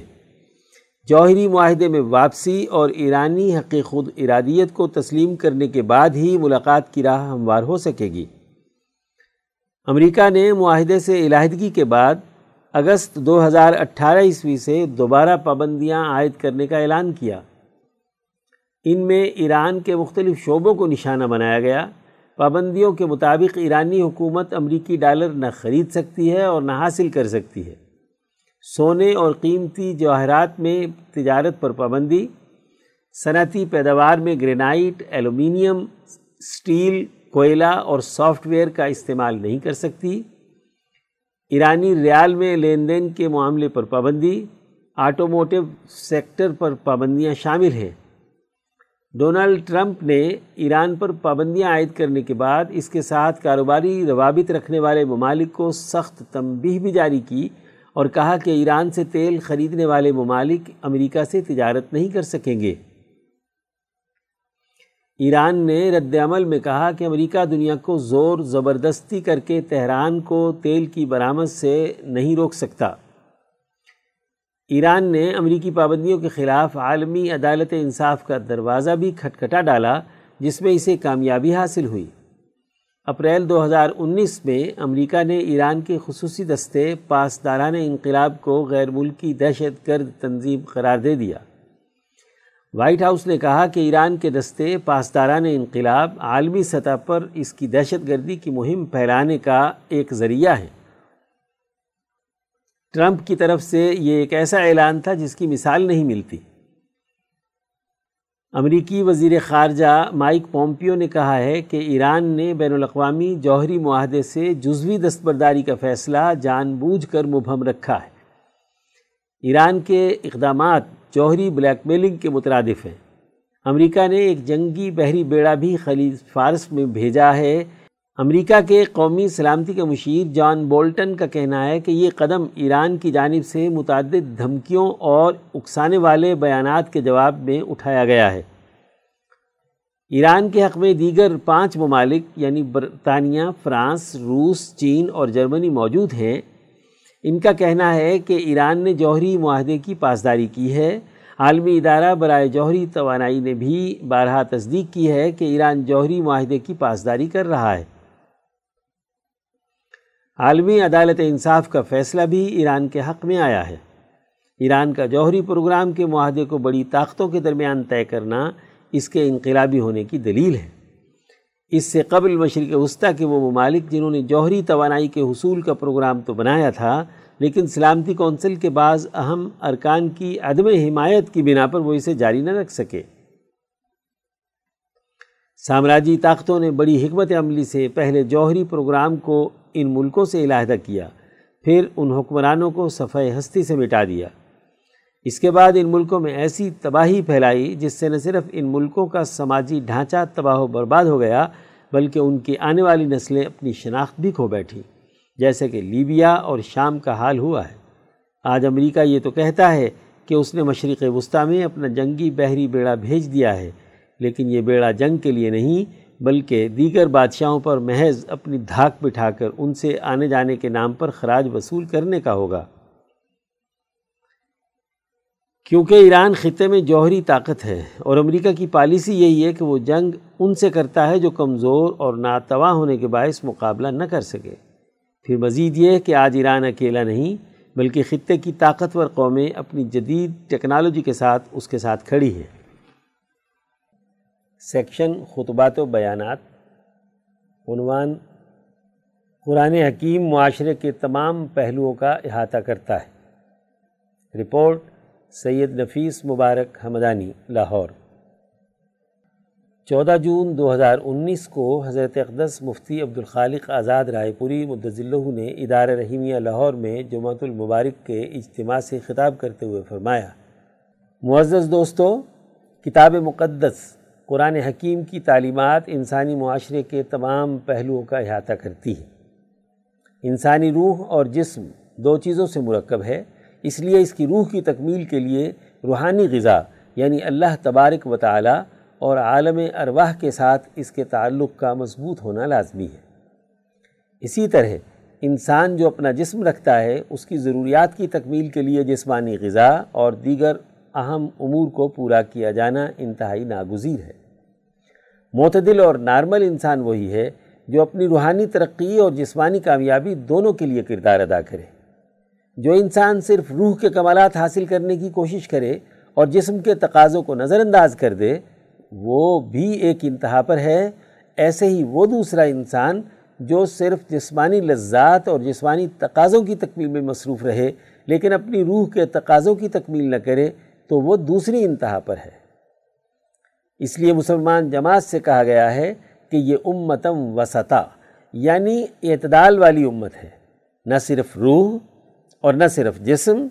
جوہری معاہدے میں واپسی اور ایرانی حق خود ارادیت کو تسلیم کرنے کے بعد ہی ملاقات کی راہ ہموار ہو سکے گی۔ امریکہ نے معاہدے سے علیحدگی کے بعد اگست دو ہزار اٹھارہ عیسوی سے دوبارہ پابندیاں عائد کرنے کا اعلان کیا۔ ان میں ایران کے مختلف شعبوں کو نشانہ بنایا گیا۔ پابندیوں کے مطابق ایرانی حکومت امریکی ڈالر نہ خرید سکتی ہے اور نہ حاصل کر سکتی ہے۔ سونے اور قیمتی جواہرات میں تجارت پر پابندی۔ صنعتی پیداوار میں گرینائٹ، ایلومینیم، سٹیل، کوئلہ اور سافٹ ویئر کا استعمال نہیں کر سکتی۔ ایرانی ریال میں لین دین کے معاملے پر پابندی۔ آٹوموٹیو سیکٹر پر پابندیاں شامل ہیں۔ ڈونلڈ ٹرمپ نے ایران پر پابندیاں عائد کرنے کے بعد اس کے ساتھ کاروباری روابط رکھنے والے ممالک کو سخت تنبیہ بھی جاری کی اور کہا کہ ایران سے تیل خریدنے والے ممالک امریکہ سے تجارت نہیں کر سکیں گے۔ ایران نے رد عمل میں کہا کہ امریکہ دنیا کو زور زبردستی کر کے تہران کو تیل کی برآمد سے نہیں روک سکتا۔ ایران نے امریکی پابندیوں کے خلاف عالمی عدالت انصاف کا دروازہ بھی کھٹکھٹا ڈالا، جس میں اسے کامیابی حاصل ہوئی۔ اپریل دو ہزار انیس میں امریکہ نے ایران کے خصوصی دستے پاسداران انقلاب کو غیر ملکی دہشت گرد تنظیم قرار دے دیا۔ وائٹ ہاؤس نے کہا کہ ایران کے دستے پاسداران انقلاب عالمی سطح پر اس کی دہشت گردی کی مہم پھیلانے کا ایک ذریعہ ہے ٹرمپ کی طرف سے یہ ایک ایسا اعلان تھا جس کی مثال نہیں ملتی۔ امریکی وزیر خارجہ مائک پومپیو نے کہا ہے کہ ایران نے بین الاقوامی جوہری معاہدے سے جزوی دستبرداری کا فیصلہ جان بوجھ کر مبہم رکھا ہے۔ ایران کے اقدامات جوہری بلیک میلنگ کے مترادف ہیں۔ امریکہ نے ایک جنگی بحری بیڑا بھی خلیج فارس میں بھیجا ہے۔ امریکہ کے قومی سلامتی کے مشیر جان بولٹن کا کہنا ہے کہ یہ قدم ایران کی جانب سے متعدد دھمکیوں اور اکسانے والے بیانات کے جواب میں اٹھایا گیا ہے۔ ایران کے حق میں دیگر پانچ ممالک یعنی برطانیہ، فرانس، روس، چین اور جرمنی موجود ہیں۔ ان کا کہنا ہے کہ ایران نے جوہری معاہدے کی پاسداری کی ہے۔ عالمی ادارہ برائے جوہری توانائی نے بھی بارہا تصدیق کی ہے کہ ایران جوہری معاہدے کی پاسداری کر رہا ہے۔ عالمی عدالت انصاف کا فیصلہ بھی ایران کے حق میں آیا ہے۔ ایران کا جوہری پروگرام کے معاہدے کو بڑی طاقتوں کے درمیان طے کرنا اس کے انقلابی ہونے کی دلیل ہے۔ اس سے قبل مشرق وسطی کے وہ ممالک جنہوں نے جوہری توانائی کے حصول کا پروگرام تو بنایا تھا، لیکن سلامتی کونسل کے بعض اہم ارکان کی عدم حمایت کی بنا پر وہ اسے جاری نہ رکھ سکے۔ سامراجی طاقتوں نے بڑی حکمت عملی سے پہلے جوہری پروگرام کو ان ملکوں سے علیحدہ کیا، پھر ان حکمرانوں کو صفحہ ہستی سے مٹا دیا۔ اس کے بعد ان ملکوں میں ایسی تباہی پھیلائی جس سے نہ صرف ان ملکوں کا سماجی ڈھانچہ تباہ و برباد ہو گیا، بلکہ ان کی آنے والی نسلیں اپنی شناخت بھی کھو بیٹھیں، جیسے کہ لیبیا اور شام کا حال ہوا ہے۔ آج امریکہ یہ تو کہتا ہے کہ اس نے مشرق وسطی میں اپنا جنگی بحری بیڑا بھیج دیا ہے۔ لیکن یہ بیڑا جنگ کے لیے نہیں، بلکہ دیگر بادشاہوں پر محض اپنی دھاک بٹھا کر ان سے آنے جانے کے نام پر خراج وصول کرنے کا ہوگا۔ کیونکہ ایران خطے میں جوہری طاقت ہے اور امریکہ کی پالیسی یہی ہے کہ وہ جنگ ان سے کرتا ہے جو کمزور اور ناتواں ہونے کے باعث مقابلہ نہ کر سکے۔ پھر مزید یہ کہ آج ایران اکیلا نہیں، بلکہ خطے کی طاقتور قومیں اپنی جدید ٹیکنالوجی کے ساتھ اس کے ساتھ کھڑی ہیں۔ سیکشن، خطبات و بیانات۔ عنوان قرآن حکیم معاشرے کے تمام پہلوؤں کا احاطہ کرتا ہے۔ رپورٹ سید نفیس مبارک حمدانی، لاہور۔ چودہ جون دو ہزار انیس کو حضرت اقدس مفتی عبدالخالق آزاد رائے پوری مدضلہ نے ادار رحیمیہ لاہور میں جمعۃ المبارک کے اجتماع سے خطاب کرتے ہوئے فرمایا، معزز دوستو، کتاب مقدس قرآن حکیم کی تعلیمات انسانی معاشرے کے تمام پہلوؤں کا احاطہ کرتی ہے انسانی روح اور جسم دو چیزوں سے مرکب ہے، اس لیے اس کی روح کی تکمیل کے لیے روحانی غذا یعنی اللہ تبارک و تعالی اور عالم ارواح کے ساتھ اس کے تعلق کا مضبوط ہونا لازمی ہے۔ اسی طرح انسان جو اپنا جسم رکھتا ہے، اس کی ضروریات کی تکمیل کے لیے جسمانی غذا اور دیگر اہم امور کو پورا کیا جانا انتہائی ناگزیر ہے۔ معتدل اور نارمل انسان وہی ہے جو اپنی روحانی ترقی اور جسمانی کامیابی دونوں کے لیے کردار ادا کرے۔ جو انسان صرف روح کے کمالات حاصل کرنے کی کوشش کرے اور جسم کے تقاضوں کو نظر انداز کر دے، وہ بھی ایک انتہا پر ہے۔ ایسے ہی وہ دوسرا انسان جو صرف جسمانی لذات اور جسمانی تقاضوں کی تکمیل میں مصروف رہے، لیکن اپنی روح کے تقاضوں کی تکمیل نہ کرے، تو وہ دوسری انتہا پر ہے۔ اس لیے مسلمان جماعت سے کہا گیا ہے کہ یہ امتم وسطا یعنی اعتدال والی امت ہے۔ نہ صرف روح اور نہ صرف جسم،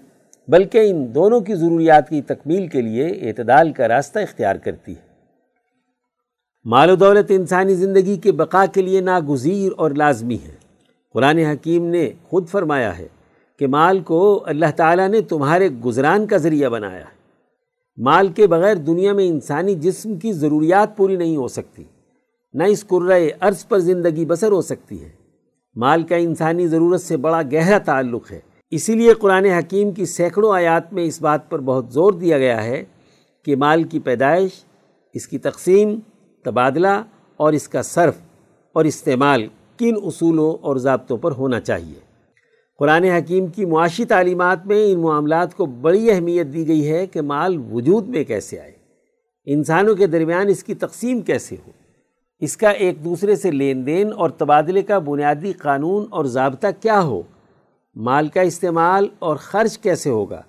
بلکہ ان دونوں کی ضروریات کی تکمیل کے لیے اعتدال کا راستہ اختیار کرتی ہے۔ مال و دولت انسانی زندگی کے بقا کے لیے ناگزیر اور لازمی ہے۔ قرآن حکیم نے خود فرمایا ہے کہ مال کو اللہ تعالیٰ نے تمہارے گزران کا ذریعہ بنایا ہے۔ مال کے بغیر دنیا میں انسانی جسم کی ضروریات پوری نہیں ہو سکتی، نہ اس قرۂ عرض پر زندگی بسر ہو سکتی ہے۔ مال کا انسانی ضرورت سے بڑا گہرا تعلق ہے۔ اسی لیے قرآن حکیم کی سینکڑوں آیات میں اس بات پر بہت زور دیا گیا ہے کہ مال کی پیدائش، اس کی تقسیم، تبادلہ اور اس کا صرف اور استعمال کن اصولوں اور ضابطوں پر ہونا چاہیے۔ قرآن حکیم کی معاشی تعلیمات میں ان معاملات کو بڑی اہمیت دی گئی ہے کہ مال وجود میں کیسے آئے، انسانوں کے درمیان اس کی تقسیم کیسے ہو۔ اس کا ایک دوسرے سے لین دین اور تبادلے کا بنیادی قانون اور ضابطہ کیا ہو، مال کا استعمال اور خرچ کیسے ہوگا۔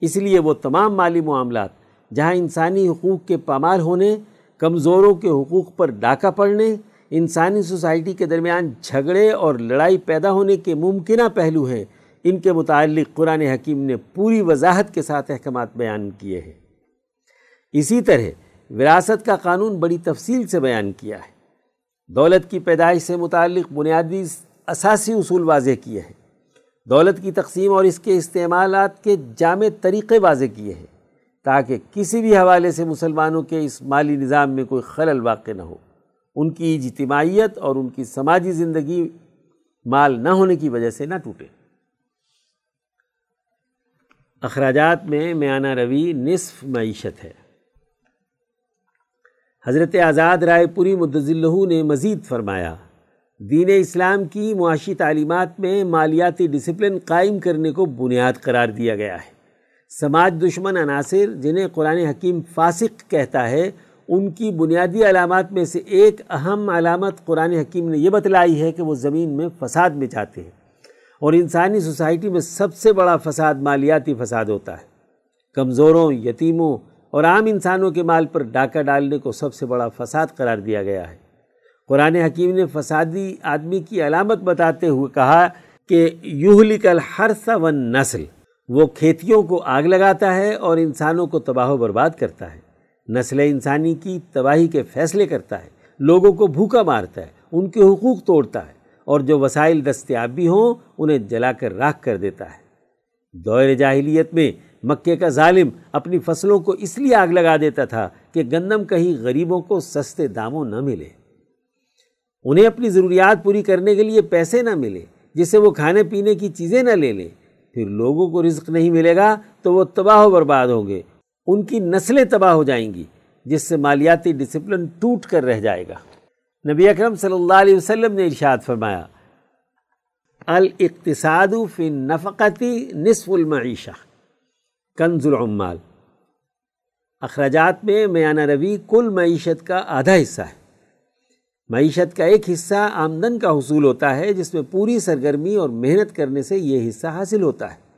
اس لیے وہ تمام مالی معاملات جہاں انسانی حقوق کے پامال ہونے، کمزوروں کے حقوق پر ڈاکہ پڑنے انسانی سوسائٹی کے درمیان جھگڑے اور لڑائی پیدا ہونے کے ممکنہ پہلو ہیں۔ ان کے متعلق قرآن حکیم نے پوری وضاحت کے ساتھ احکامات بیان کیے ہیں۔ اسی طرح وراثت کا قانون بڑی تفصیل سے بیان کیا ہے۔ دولت کی پیدائش سے متعلق بنیادی اساسی اصول واضح کیے ہیں۔ دولت کی تقسیم اور اس کے استعمالات کے جامع طریقے واضح کیے ہیں۔ تاکہ کسی بھی حوالے سے مسلمانوں کے اس مالی نظام میں کوئی خلل واقع نہ ہو۔ ان کی اجتماعیت اور ان کی سماجی زندگی مال نہ ہونے کی وجہ سے نہ ٹوٹے۔ اخراجات میں میانہ روی نصف معیشت ہے۔ حضرت آزاد رائے پوری مدضلہ نے مزید فرمایا، دین اسلام کی معاشی تعلیمات میں مالیاتی ڈسپلن قائم کرنے کو بنیاد قرار دیا گیا ہے۔ سماج دشمن عناصر جنہیں قرآن حکیم فاسق کہتا ہے ان کی بنیادی علامات میں سے ایک اہم علامت قرآن حکیم نے یہ بتلائی ہے کہ وہ زمین میں فساد میں چاہتے ہیں اور انسانی سوسائٹی میں سب سے بڑا فساد مالیاتی فساد ہوتا ہے۔ کمزوروں، یتیموں اور عام انسانوں کے مال پر ڈاکہ ڈالنے کو سب سے بڑا فساد قرار دیا گیا ہے۔ قرآن حکیم نے فسادی آدمی کی علامت بتاتے ہوئے کہا کہ یوہلک الحرث و نسل وہ کھیتیوں کو آگ لگاتا ہے اور انسانوں کو تباہ و برباد کرتا ہے۔ نسل انسانی کی تباہی کے فیصلے کرتا ہے، لوگوں کو بھوکا مارتا ہے، ان کے حقوق توڑتا ہے، اور جو وسائل دستیاب بھی ہوں، انہیں جلا کر راکھ کر دیتا ہے۔ دور جاہلیت میں مکے کا ظالم اپنی فصلوں کو اس لیے آگ لگا دیتا تھا کہ گندم کہیں غریبوں کو سستے داموں نہ ملے۔ انہیں اپنی ضروریات پوری کرنے کے لیے پیسے نہ ملے، جس سے وہ کھانے پینے کی چیزیں نہ لے لیں۔ پھر لوگوں کو رزق نہیں ملے گا تو وہ تباہ و برباد ہوں گے۔ ان کی نسلیں تباہ ہو جائیں گی، جس سے مالیاتی ڈسپلن ٹوٹ کر رہ جائے گا۔ نبی اکرم صلی اللہ علیہ وسلم نے ارشاد فرمایا، الاقتصاد فی نفقتی نصف المعیشہ کنز العمال اخراجات میں میانہ روی کل معیشت کا آدھا حصہ ہے۔ معیشت کا ایک حصہ آمدن کا حصول ہوتا ہے، جس میں پوری سرگرمی اور محنت کرنے سے یہ حصہ حاصل ہوتا ہے۔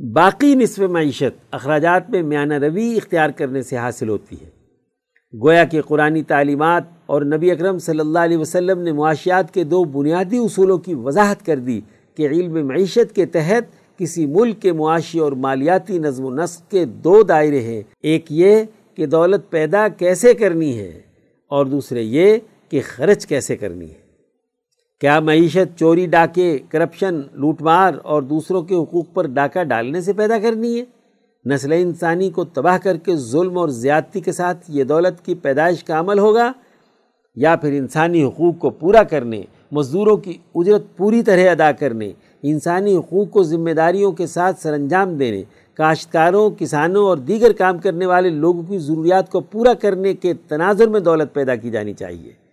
باقی نصف معیشت اخراجات میں میانہ روی اختیار کرنے سے حاصل ہوتی ہے۔ گویا کہ قرآن تعلیمات اور نبی اکرم صلی اللہ علیہ وسلم نے معاشیات کے دو بنیادی اصولوں کی وضاحت کر دی کہ علم معیشت کے تحت کسی ملک کے معاشی اور مالیاتی نظم و نسق کے دو دائرے ہیں۔ ایک یہ کہ دولت پیدا کیسے کرنی ہے اور دوسرے یہ کہ خرچ کیسے کرنی ہے۔ کیا معیشت چوری، ڈاکے، کرپشن، لوٹ مار اور دوسروں کے حقوق پر ڈاکہ ڈالنے سے پیدا کرنی ہے؟ نسل انسانی کو تباہ کر کے ظلم اور زیادتی کے ساتھ یہ دولت کی پیدائش کا عمل ہوگا؟ یا پھر انسانی حقوق کو پورا کرنے، مزدوروں کی اجرت پوری طرح ادا کرنے، انسانی حقوق کو ذمہ داریوں کے ساتھ سر انجام دینے، کاشتکاروں، کسانوں اور دیگر کام کرنے والے لوگوں کی ضروریات کو پورا کرنے کے تناظر میں دولت پیدا کی جانی چاہیے؟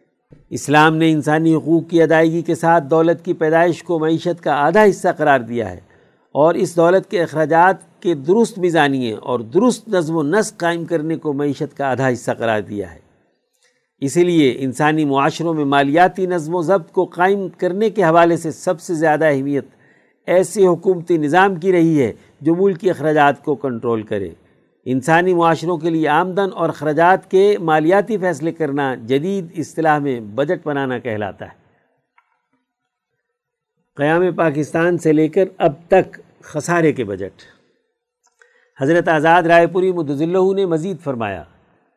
اسلام نے انسانی حقوق کی ادائیگی کے ساتھ دولت کی پیدائش کو معیشت کا آدھا حصہ قرار دیا ہے اور اس دولت کے اخراجات کے درست میزانیے اور درست نظم و نسق قائم کرنے کو معیشت کا آدھا حصہ قرار دیا ہے۔ اسی لیے انسانی معاشروں میں مالیاتی نظم و ضبط کو قائم کرنے کے حوالے سے سب سے زیادہ اہمیت ایسے حکومتی نظام کی رہی ہے جو ملکی اخراجات کو کنٹرول کرے۔ انسانی معاشروں کے لیے آمدن اور اخراجات کے مالیاتی فیصلے کرنا جدید اصطلاح میں بجٹ بنانا کہلاتا ہے۔ قیام پاکستان سے لے کر اب تک خسارے کے بجٹ۔ حضرت آزاد رائے پوری مدضلہ نے مزید فرمایا،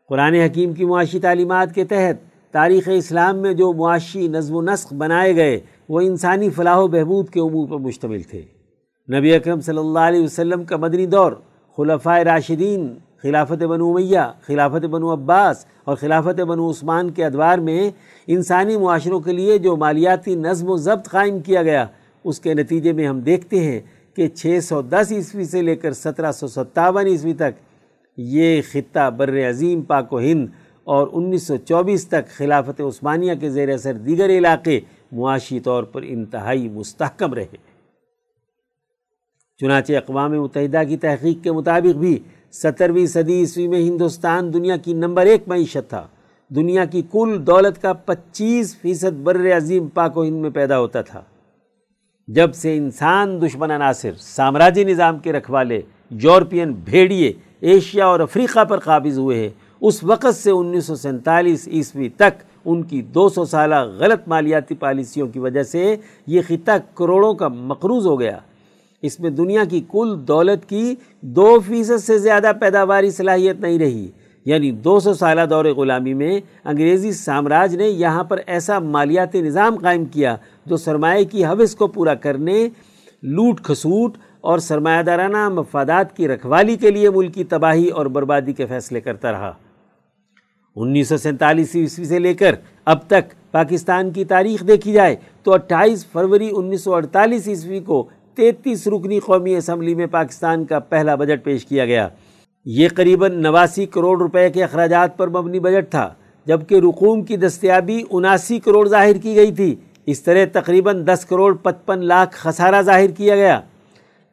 قرآن حکیم کی معاشی تعلیمات کے تحت تاریخ اسلام میں جو معاشی نظم و نسق بنائے گئے، وہ انسانی فلاح و بہبود کے امور پر مشتمل تھے۔ نبی اکرم صلی اللہ علیہ وسلم کا مدنی دور خلفۂ راشدین، خلافت بنو میہ خلافت بنو عباس اور خلافت بنو عثمان کے ادوار میں انسانی معاشروں کے لیے جو مالیاتی نظم و ضبط قائم کیا گیا، اس کے نتیجے میں ہم دیکھتے ہیں کہ چھ سو دس عیسوی سے لے کر سترہ سو ستاون عیسوی تک یہ خطہ بر عظیم پاک و ہند اور انیس سو چوبیس تک خلافت عثمانیہ کے زیر اثر دیگر علاقے معاشی طور پر انتہائی مستحکم رہے۔ چنانچہ اقوام متحدہ کی تحقیق کے مطابق بھی سترویں صدی عیسوی میں ہندوستان دنیا کی نمبر ایک معیشت تھا۔ دنیا کی کل دولت کا پچیس فیصد بر عظیم پاک و ہند میں پیدا ہوتا تھا۔ جب سے انسان دشمن عناصر، سامراجی نظام کے رکھوالے، یورپین بھیڑیے ایشیا اور افریقہ پر قابض ہوئے ہیں، اس وقت سے انیس سو سینتالیس عیسوی تک ان کی دو سو سالہ غلط مالیاتی پالیسیوں کی وجہ سے یہ خطہ کروڑوں کا مقروض ہو گیا۔ اس میں دنیا کی کل دولت کی دو فیصد سے زیادہ پیداواری صلاحیت نہیں رہی۔ یعنی دو سو سالہ دور غلامی میں انگریزی سامراج نے یہاں پر ایسا مالیاتی نظام قائم کیا جو سرمایہ کی حوث کو پورا کرنے، لوٹ کھسوٹ اور سرمایہ دارانہ مفادات کی رکھوالی کے لیے ملکی تباہی اور بربادی کے فیصلے کرتا رہا۔ انیس سو سینتالیس عیسوی سے لے کر اب تک پاکستان کی تاریخ دیکھی جائے تو اٹھائیس فروری انیس سو اڑتالیس عیسوی کو تینتیس رکنی قومی اسمبلی میں پاکستان کا پہلا بجٹ پیش کیا گیا۔ یہ قریباً نواسی کروڑ روپے کے اخراجات پر مبنی بجٹ تھا، جبکہ رقوم کی دستیابی اناسی کروڑ ظاہر کی گئی تھی۔ اس طرح تقریباً دس کروڑ پچپن لاکھ خسارہ ظاہر کیا گیا۔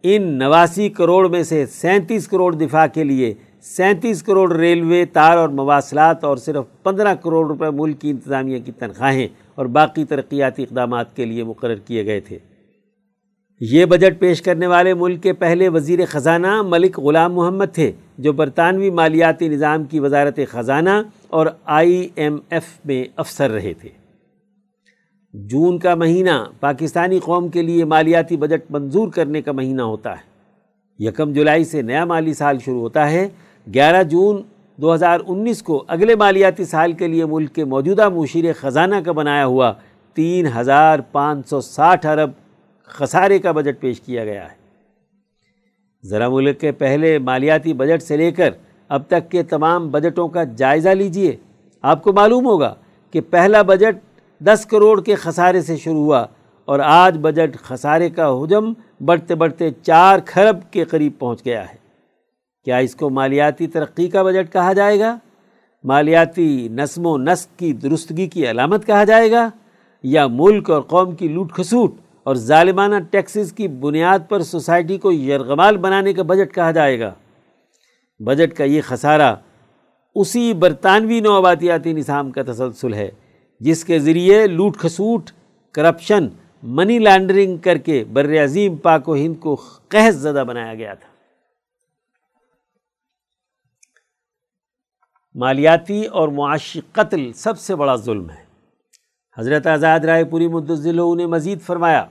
ان نواسی کروڑ میں سے سینتیس کروڑ دفاع کے لیے سینتیس کروڑ ریلوے، تار اور مواصلات اور صرف پندرہ کروڑ روپے ملک کی انتظامیہ کی تنخواہیں اور باقی ترقیاتی اقدامات کے لیے مقرر کیے گئے تھے۔ یہ بجٹ پیش کرنے والے ملک کے پہلے وزیر خزانہ ملک غلام محمد تھے، جو برطانوی مالیاتی نظام کی وزارت خزانہ اور آئی ایم ایف میں افسر رہے تھے۔ جون کا مہینہ پاکستانی قوم کے لیے مالیاتی بجٹ منظور کرنے کا مہینہ ہوتا ہے۔ یکم جولائی سے نیا مالی سال شروع ہوتا ہے۔ گیارہ جون دو ہزار انیس کو اگلے مالیاتی سال کے لیے ملک کے موجودہ مشیر خزانہ کا بنایا ہوا تین ہزار پانچ سو ساٹھ ارب خسارے کا بجٹ پیش کیا گیا ہے۔ ذرا ملک کے پہلے مالیاتی بجٹ سے لے کر اب تک کے تمام بجٹوں کا جائزہ لیجیے۔ آپ کو معلوم ہوگا کہ پہلا بجٹ دس کروڑ کے خسارے سے شروع ہوا اور آج بجٹ خسارے کا حجم بڑھتے بڑھتے چار کھرب کے قریب پہنچ گیا ہے۔ کیا اس کو مالیاتی ترقی کا بجٹ کہا جائے گا؟ مالیاتی نسم و نسق کی درستگی کی علامت کہا جائے گا یا ملک اور قوم کی لوٹ کھسوٹ؟ اور ظالمانہ ٹیکسز کی بنیاد پر سوسائٹی کو یرغمال بنانے کا بجٹ کہا جائے گا۔ بجٹ کا یہ خسارہ اسی برطانوی نوآباتیاتی نظام کا تسلسل ہے، جس کے ذریعے لوٹ کھسوٹ، کرپشن، منی لانڈرنگ کر کے بر عظیم پاک و ہند کو قحط زدہ بنایا گیا تھا۔ مالیاتی اور معاشی قتل سب سے بڑا ظلم ہے۔ حضرت آزاد رائے پوری مدضل نے مزید فرمایا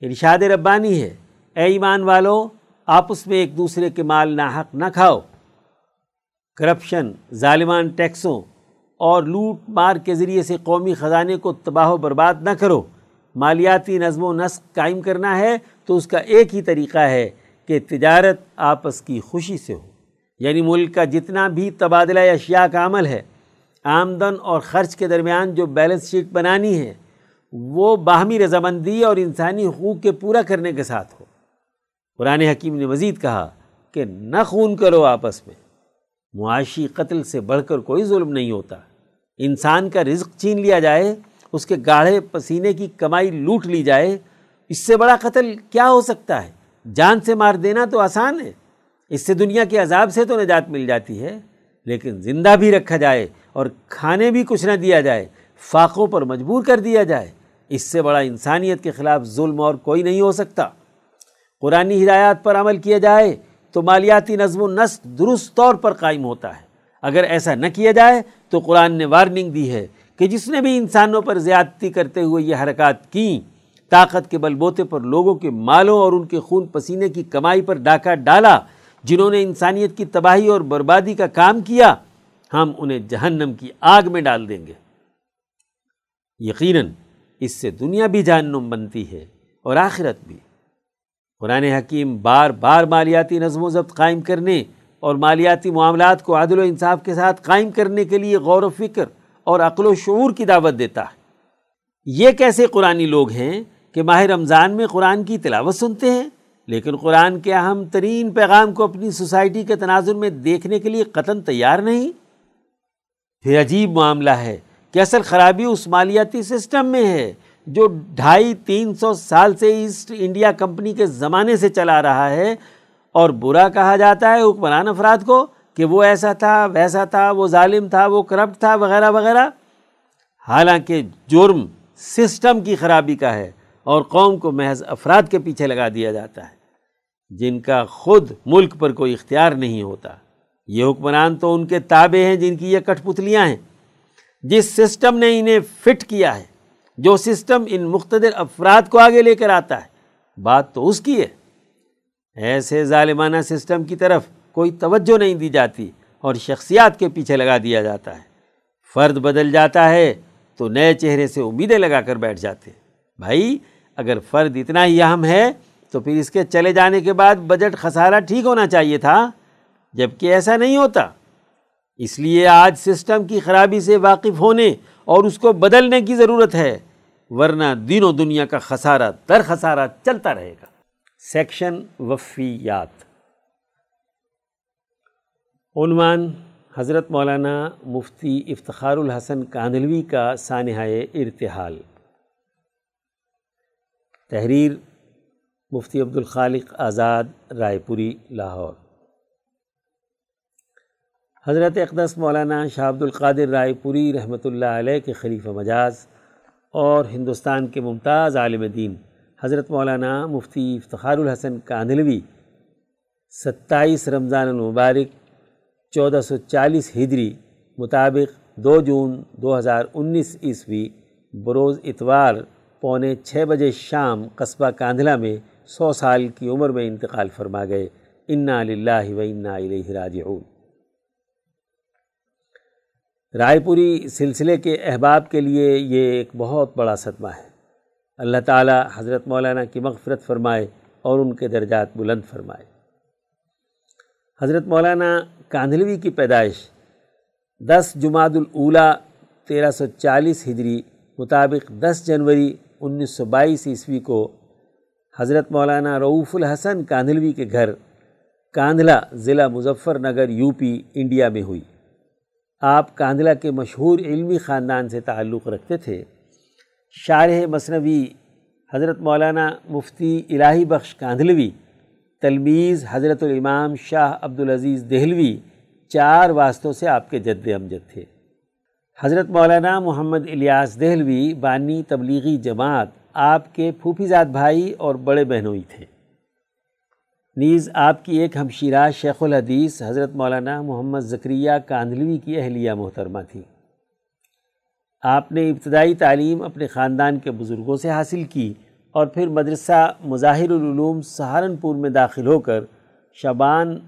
ارشاد ربانی ہے۔ اے ایمان والو آپس میں ایک دوسرے کے مال ناحق نہ کھاؤ۔ کرپشن، ظالمان ٹیکسوں اور لوٹ مار کے ذریعے سے قومی خزانے کو تباہ و برباد نہ کرو۔ مالیاتی نظم و نسق قائم کرنا ہے تو اس کا ایک ہی طریقہ ہے کہ تجارت آپس کی خوشی سے ہو۔ یعنی ملک کا جتنا بھی تبادلہ اشیاء کا عمل ہے، آمدن اور خرچ کے درمیان جو بیلنس شیٹ بنانی ہے وہ باہمی رضامندی اور انسانی حقوق کے پورا کرنے کے ساتھ ہو۔ قرآن حکیم نے مزید کہا کہ نہ خون کرو آپس میں۔ معاشی قتل سے بڑھ کر کوئی ظلم نہیں ہوتا۔ انسان کا رزق چھین لیا جائے، اس کے گاڑھے پسینے کی کمائی لوٹ لی جائے۔ اس سے بڑا قتل کیا ہو سکتا ہے؟ جان سے مار دینا تو آسان ہے۔ اس سے دنیا کے عذاب سے تو نجات مل جاتی ہے، لیکن زندہ بھی رکھا جائے اور کھانے بھی کچھ نہ دیا جائے، فاقوں پر مجبور کر دیا جائے۔ اس سے بڑا انسانیت کے خلاف ظلم اور کوئی نہیں ہو سکتا۔ قرآن ہدایات پر عمل کیا جائے تو مالیاتی نظم و نسق درست طور پر قائم ہوتا ہے۔ اگر ایسا نہ کیا جائے تو قرآن نے وارننگ دی ہے کہ جس نے بھی انسانوں پر زیادتی کرتے ہوئے یہ حرکات کیں، طاقت کے بل بوتے پر لوگوں کے مالوں اور ان کے خون پسینے کی کمائی پر ڈاکہ ڈالا، جنہوں نے انسانیت کی تباہی اور بربادی کا کام کیا، ہم انہیں جہنم کی آگ میں ڈال دیں گے۔ یقیناً اس سے دنیا بھی جہنم بنتی ہے اور آخرت بھی۔ قرآن حکیم بار بار مالیاتی نظم و ضبط قائم کرنے اور مالیاتی معاملات کو عدل و انصاف کے ساتھ قائم کرنے کے لیے غور و فکر اور عقل و شعور کی دعوت دیتا ہے۔ یہ کیسے قرآنی لوگ ہیں کہ ماہ رمضان میں قرآن کی تلاوت سنتے ہیں، لیکن قرآن کے اہم ترین پیغام کو اپنی سوسائٹی کے تناظر میں دیکھنے کے لیے قطن تیار نہیں؟ پھر عجیب معاملہ ہے کہ اصل خرابی اس مالیاتی سسٹم میں ہے، جو ڈھائی تین سو سال سے ایسٹ انڈیا کمپنی کے زمانے سے چلا رہا ہے اور برا کہا جاتا ہے حکمران افراد کو کہ وہ ایسا تھا، ویسا تھا، وہ ظالم تھا، وہ کرپٹ تھا، وغیرہ وغیرہ۔ حالانکہ جرم سسٹم کی خرابی کا ہے اور قوم کو محض افراد کے پیچھے لگا دیا جاتا ہے، جن کا خود ملک پر کوئی اختیار نہیں ہوتا۔ یہ حکمران تو ان کے تابع ہیں جن کی یہ کٹ پتلیاں ہیں۔ جس سسٹم نے انہیں فٹ کیا ہے، جو سسٹم ان مقتدر افراد کو آگے لے کر آتا ہے، بات تو اس کی ہے۔ ایسے ظالمانہ سسٹم کی طرف کوئی توجہ نہیں دی جاتی اور شخصیات کے پیچھے لگا دیا جاتا ہے۔ فرد بدل جاتا ہے تو نئے چہرے سے امیدیں لگا کر بیٹھ جاتے بھائی، اگر فرد اتنا ہی اہم ہے تو پھر اس کے چلے جانے کے بعد بجٹ خسارہ ٹھیک ہونا چاہیے تھا جبکہ ایسا نہیں ہوتا۔ اس لیے آج سسٹم کی خرابی سے واقف ہونے اور اس کو بدلنے کی ضرورت ہے، ورنہ دینوں دنیا کا خسارہ در خسارہ چلتا رہے گا۔ سیکشن وفیات۔ عنوان حضرت مولانا مفتی افتخار الحسن کاندلوی کا سانحۂ ارتحال۔ تحریر مفتی عبدالخالق آزاد، رائے پوری، لاہور۔ حضرت اقدس مولانا شاہ عبد القادر رائے پوری رحمۃ اللہ علیہ کے خلیفہ مجاز اور ہندوستان کے ممتاز عالم دین حضرت مولانا مفتی افتخار الحسن کاندلوی ستائیس رمضان المبارک، چودہ سو چالیس ہجری مطابق دو جون دو ہزار انیس عیسوی، بروز اتوار پونے چھ بجے شام قصبہ کاندھلا میں سو سال کی عمر میں انتقال فرما گئے۔ انا للہ و انا الیہ راجعون۔ رائے پوری سلسلے کے احباب کے لیے یہ ایک بہت بڑا صدمہ ہے۔ اللہ تعالی حضرت مولانا کی مغفرت فرمائے اور ان کے درجات بلند فرمائے۔ حضرت مولانا کاندھلوی کی پیدائش دس جماعت الاولا تیرہ سو چالیس ہجری مطابق دس جنوری انیس سو بائیس عیسوی کو حضرت مولانا رعوف الحسن کاندھلوی کے گھر کاندھلا ضلع Muzaffar Nagar U P India میں ہوئی۔ آپ کاندھلا کے مشہور علمی خاندان سے تعلق رکھتے تھے۔ شارح مصنوی، حضرت مولانا مفتی الہی بخش کاندھلوی تلمیز حضرت الامام شاہ عبدالعزیز دہلوی، چار واسطوں سے آپ کے جد امجد تھے۔ حضرت مولانا محمد الیاس دہلوی، بانی تبلیغی جماعت، آپ کے پھوپھیزاد بھائی اور بڑے بہنوئی تھے۔ نیز آپ کی ایک ہمشیرہ شیخ الحدیث حضرت مولانا محمد ذکریہ کاندلوی کی اہلیہ محترمہ تھی۔ آپ نے ابتدائی تعلیم اپنے خاندان کے بزرگوں سے حاصل کی اور پھر مدرسہ مظاہر العلوم سہارنپور میں داخل ہو کر شبان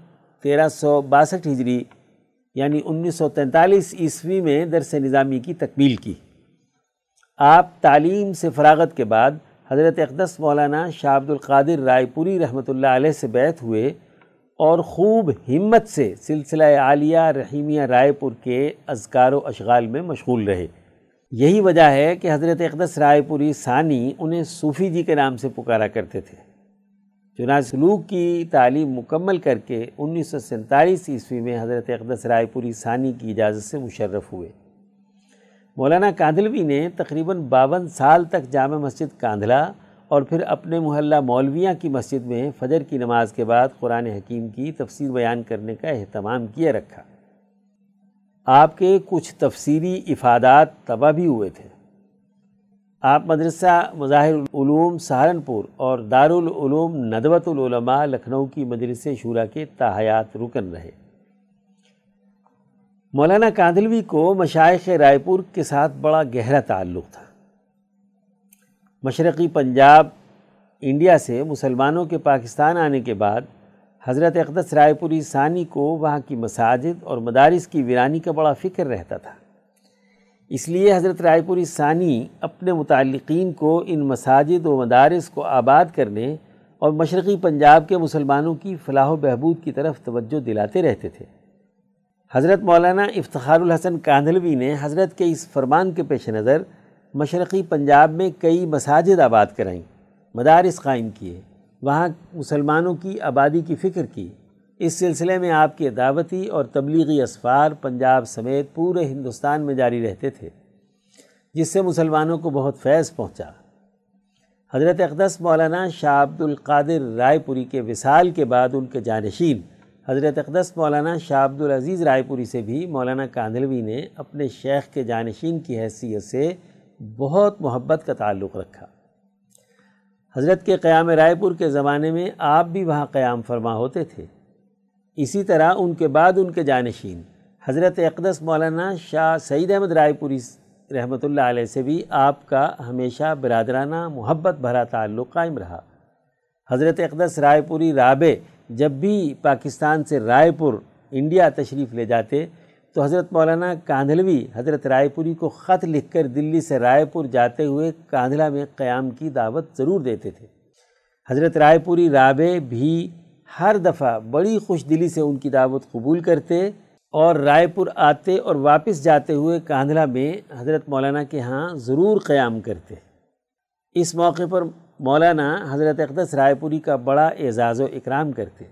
تیرہ سو باسٹھ ہجری یعنی انیس سو تینتالیس عیسوی میں درس نظامی کی تکمیل کی۔ آپ تعلیم سے فراغت کے بعد حضرت اقدس مولانا شاہ عبد القادر رائے پوری رحمۃ اللہ علیہ سے بیت ہوئے اور خوب ہمت سے سلسلہ عالیہ رحیمیہ رائے پور کے اذکار و اشغال میں مشغول رہے۔ یہی وجہ ہے کہ حضرت اقدس رائے پوری ثانی انہیں صوفی جی کے نام سے پکارا کرتے تھے۔ چنانچہ سلوک کی تعلیم مکمل کر کے انیس سو سینتالیس عیسوی میں حضرت اقدس رائے پوری ثانی کی اجازت سے مشرف ہوئے۔ مولانا کاندلوی نے تقریباً باون سال تک جامع مسجد کاندھلا اور پھر اپنے محلہ مولویاں کی مسجد میں فجر کی نماز کے بعد قرآن حکیم کی تفسیر بیان کرنے کا اہتمام کیے رکھا۔ آپ کے کچھ تفسیری افادات تباہ بھی ہوئے تھے۔ آپ مدرسہ مظاہر العلوم سہارنپور اور دارالعلوم ندوۃ العلماء لکھنؤ کی مجلس شورا کے تاحیات رکن رہے۔ مولانا کاندلوی کو مشائق رائے پور کے ساتھ بڑا گہرا تعلق تھا۔ مشرقی پنجاب، انڈیا سے مسلمانوں کے پاکستان آنے کے بعد حضرت اقدس رائے پوری ثانی کو وہاں کی مساجد اور مدارس کی ویرانی کا بڑا فکر رہتا تھا۔ اس لیے حضرت رائے پوری ثانی اپنے متعلقین کو ان مساجد و مدارس کو آباد کرنے اور مشرقی پنجاب کے مسلمانوں کی فلاح و بہبود کی طرف توجہ دلاتے رہتے تھے۔ حضرت مولانا افتخار الحسن کاندھلوی نے حضرت کے اس فرمان کے پیش نظر مشرقی پنجاب میں کئی مساجد آباد کرائیں، مدارس قائم کیے، وہاں مسلمانوں کی آبادی کی فکر کی۔ اس سلسلے میں آپ کے دعوتی اور تبلیغی اسفار پنجاب سمیت پورے ہندوستان میں جاری رہتے تھے، جس سے مسلمانوں کو بہت فیض پہنچا۔ حضرت اقدس مولانا شاہ عبد القادر رائے پوری کے وصال کے بعد ان کے جانشین حضرت اقدس مولانا شاہ عبد العزیز رائے پوری سے بھی مولانا کاندلوی نے اپنے شیخ کے جانشین کی حیثیت سے بہت محبت کا تعلق رکھا۔ حضرت کے قیام رائے پور کے زمانے میں آپ بھی وہاں قیام فرما ہوتے تھے۔ اسی طرح ان کے بعد ان کے جانشین، حضرت اقدس مولانا شاہ سعید احمد رائے پوری رحمۃ اللہ علیہ سے بھی آپ کا ہمیشہ برادرانہ محبت بھرا تعلق قائم رہا۔ حضرت اقدس رائے پوری رابع جب بھی پاکستان سے رائے پور انڈیا تشریف لے جاتے، تو حضرت مولانا کاندھلوی حضرت رائے پوری کو خط لکھ کر دلی سے رائے پور جاتے ہوئے کاندھلا میں قیام کی دعوت ضرور دیتے تھے۔ حضرت رائے پوری رابع بھی ہر دفعہ بڑی خوش دلی سے ان کی دعوت قبول کرتے اور رائے پور آتے اور واپس جاتے ہوئے کاندھلا میں حضرت مولانا کے ہاں ضرور قیام کرتے۔ اس موقع پر مولانا حضرت اقدس رائے پوری کا بڑا اعزاز و اکرام کرتے